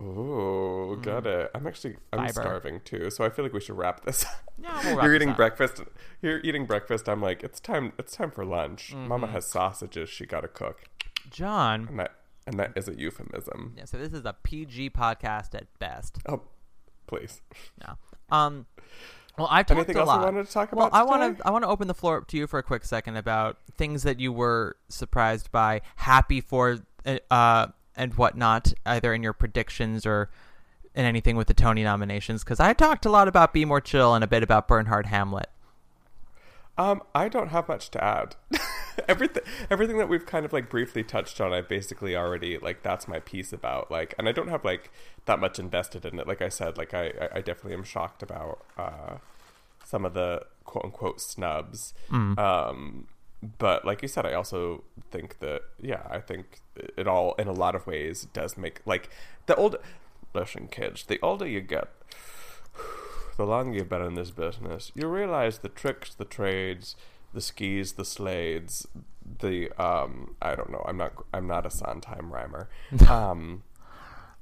S3: ooh, got it. I'm actually, I'm.
S2: Fiber.
S3: starving too, so I feel like we should wrap this. up.
S2: Yeah, we'll wrap
S3: you're eating breakfast. You're eating breakfast. I'm like, it's time. It's time for lunch.
S2: Mm-hmm.
S3: Mama has sausages she got to cook,
S2: John.
S3: and that and that is a euphemism.
S2: Yeah, so this is a PG podcast at best.
S3: Oh, please.
S2: No. Um. Well, I've talked
S3: Anything
S2: a
S3: else
S2: lot.
S3: wanted to talk
S2: well,
S3: about
S2: I want to. I want to open the floor up to you for a quick second about things that you were surprised by, happy for, uh, and whatnot, either in your predictions or in anything with the Tony nominations. Because I talked a lot about Be More Chill and a bit about Bernhardt Hamlet.
S3: Um, I don't have much to add. everything, everything that we've kind of like briefly touched on, I basically already like that's my piece about like, and I don't have like that much invested in it. Like I said, like I, I- I definitely am shocked about uh, some of the quote unquote snubs. Um, but like you said, I also think that yeah, I think it all in a lot of ways does make like the old. Listen, kids, the older you get, the longer you've been in this business, you realize the tricks, the trades, the skis, the slades, the um I don't know, I'm not I'm not a Sondheim rhymer. Um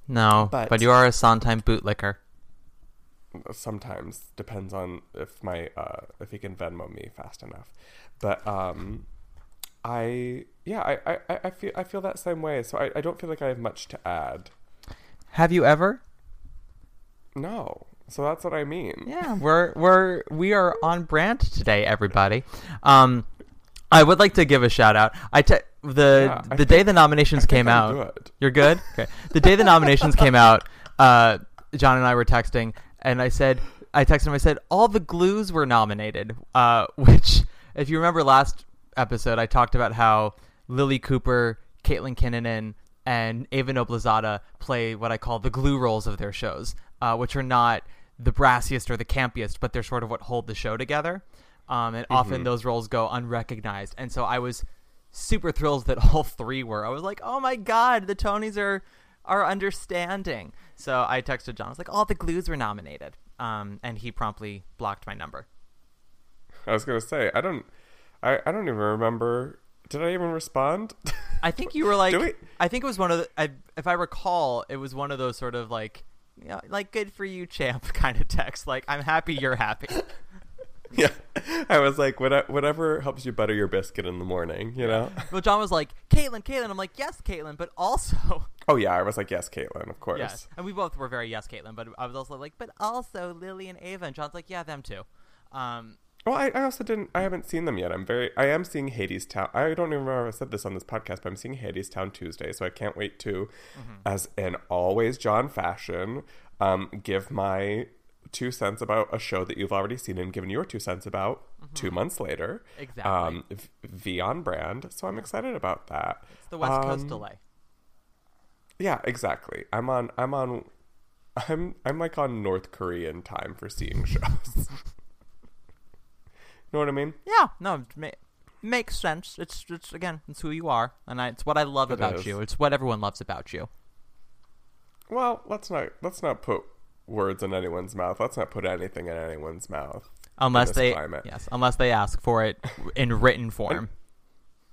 S2: No, but,
S3: But-
S2: you are a Sondheim bootlicker.
S3: sometimes depends on if my uh if he can Venmo me fast enough. But um I yeah, I, I, I- feel I feel that same way. So I, I don't feel like I have much to add.
S2: Have you ever?
S3: No. So that's what I mean.
S2: Yeah, we're we're we are on brand today, everybody. Um, I would like to give a shout out. I te- the
S3: Yeah, I
S2: the day
S3: think-
S2: the nominations
S3: I
S2: came out.
S3: good.
S2: You're good. Okay. The day the nominations came out, uh, John and I were texting, and I said, I texted him. I said all the glues were nominated. Uh, which, if you remember last episode, I talked about how Lilli Cooper, Caitlin Kinnunen, and Eva Noblezada play what I call the glue roles of their shows, uh, which are not the brassiest or the campiest, but they're sort of what hold the show together. Um, and often those roles go unrecognized. And so I was super thrilled that all three were. I was like, oh my god, the Tonys are are understanding. So I texted John. I was like, all the glues were nominated. um, and he promptly blocked my number.
S3: I was gonna say I don't, I, I don't even remember. Did I even respond?
S2: I think you were like,
S3: we-
S2: I think it was one of the, I, if I recall, it was one of those sort of like, you know, like good for you, champ, kind of text. Like, I'm happy you're happy.
S3: yeah, I was like, what, whatever helps you butter your biscuit in the morning, you know?
S2: well, John was like, Caitlin, Caitlin. I'm like, yes, Caitlin, but also,
S3: Oh yeah, I was like, yes, Caitlin, of course.
S2: yes, and we both were very yes, Caitlin. But I was also like, but also Lilli and Eva, and John's like, yeah, them too. Um,
S3: Well, I, I also didn't. I haven't seen them yet. I'm very. I am seeing Hadestown. I don't even remember if I said this on this podcast, but I'm seeing Hadestown Tuesday, so I can't wait to, as in always John fashion, um, give my two cents about a show that you've already seen and given your two cents about two months later.
S2: Exactly.
S3: Um, v, on brand. So I'm excited about that.
S2: it's the West Coast
S3: Um,
S2: delay.
S3: Yeah, exactly. I'm on. I'm on. I'm. I'm like on North Korean time for seeing shows. know what I mean?
S2: Yeah, no, it ma- makes sense. It's it's again, it's who you are, and I, it's what I love
S3: It
S2: about
S3: is.
S2: you. It's what everyone loves about you.
S3: Well, let's not let's not put words in anyone's mouth. Let's not put anything in anyone's mouth.
S2: Unless they
S3: climate.
S2: yes, unless they ask for it in written form.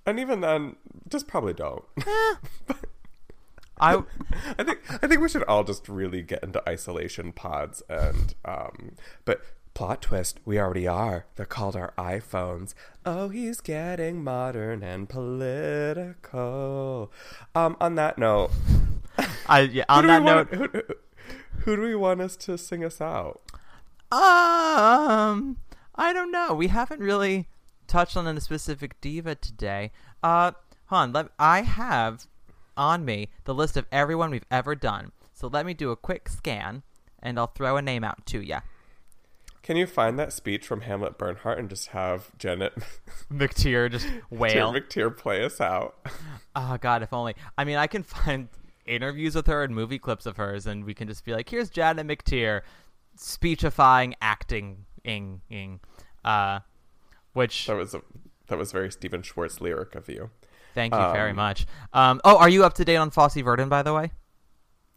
S3: And even then, just probably don't.
S2: I
S3: I think I think we should all just really get into isolation pods and um but plot twist, we already are. They're called our iPhones. Oh, he's getting modern and political. Um on that note,
S2: I yeah,
S3: who
S2: on
S3: do
S2: that
S3: we want-
S2: note,
S3: who, who- do we want us to sing us out?
S2: um I don't know. We haven't really touched on a specific diva today. Uh hold on, let, I have on me the list of everyone we've ever done. So let me do a quick scan and I'll throw a name out to ya.
S3: Can you find that speech from Hamlet Bernhardt and just have Janet
S2: McTeer just wail.
S3: McTeer play us out?
S2: Oh God, if only. I mean, I can find interviews with her and movie clips of hers, and we can just be like, "Here's Janet McTeer, speechifying, acting, ing, ing," uh, which
S3: That was a that was very Stephen Schwartz lyric of you.
S2: thank you very
S3: um,
S2: much. Um, oh, are you up to date on Fosse Verdon, by the way?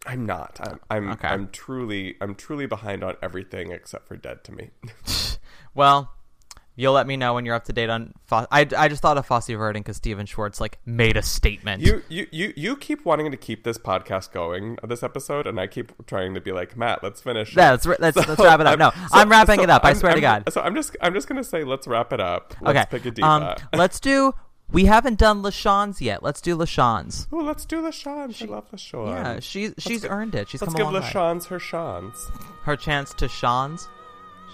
S3: I'm not. I'm I'm
S2: Okay.
S3: I'm truly I'm truly behind on everything except for Dead to Me.
S2: Well, you'll let me know when you're up to date on. Fo- I I just thought of Fosse Verdon because Stephen Schwartz like made a statement.
S3: you you you you keep wanting to keep this podcast going, this episode, and I keep trying to be like Matt, let's finish. it."
S2: Yeah, let's, let's, let's wrap it up.
S3: I'm-
S2: No,
S3: so-
S2: I'm wrapping
S3: so
S2: it up. I
S3: I'm-
S2: swear to
S3: I'm-
S2: God.
S3: So I'm just I'm just gonna say let's wrap it up. Let's
S2: Okay.
S3: pick a diva.
S2: Um, let's do. We haven't done LaChanze yet. Let's do LaChanze.
S3: Oh, let's do LaChanze. I love LaShawn.
S2: Yeah, she's she's
S3: gi-
S2: earned it. She's
S3: let's
S2: come
S3: give
S2: a long way.
S3: LaChanze her Shawns.
S2: Her chance to Shawns,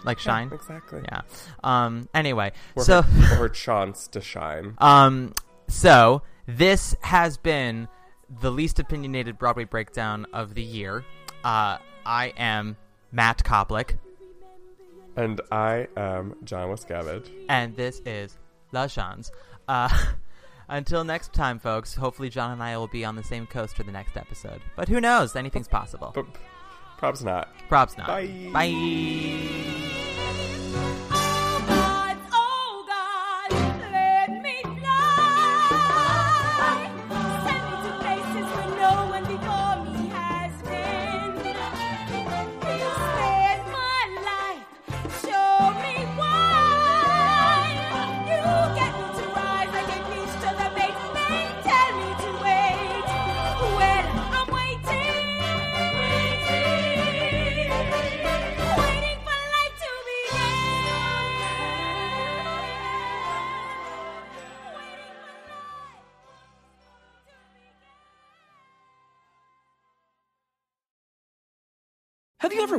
S2: like shine.
S3: Exactly.
S2: Yeah. Um. Anyway,
S3: Or
S2: so
S3: her, her chance to shine.
S2: um. So this has been the least opinionated Broadway breakdown of the year. Uh, I am Matt Koplik,
S3: And I am John Wascavage.
S2: and this is LaChanze. Uh. Until next time, folks. Hopefully, John and I will be on the same coast for the next episode. But who knows? Anything's possible.
S3: But props not.
S2: Props not.
S3: Bye.
S2: Bye.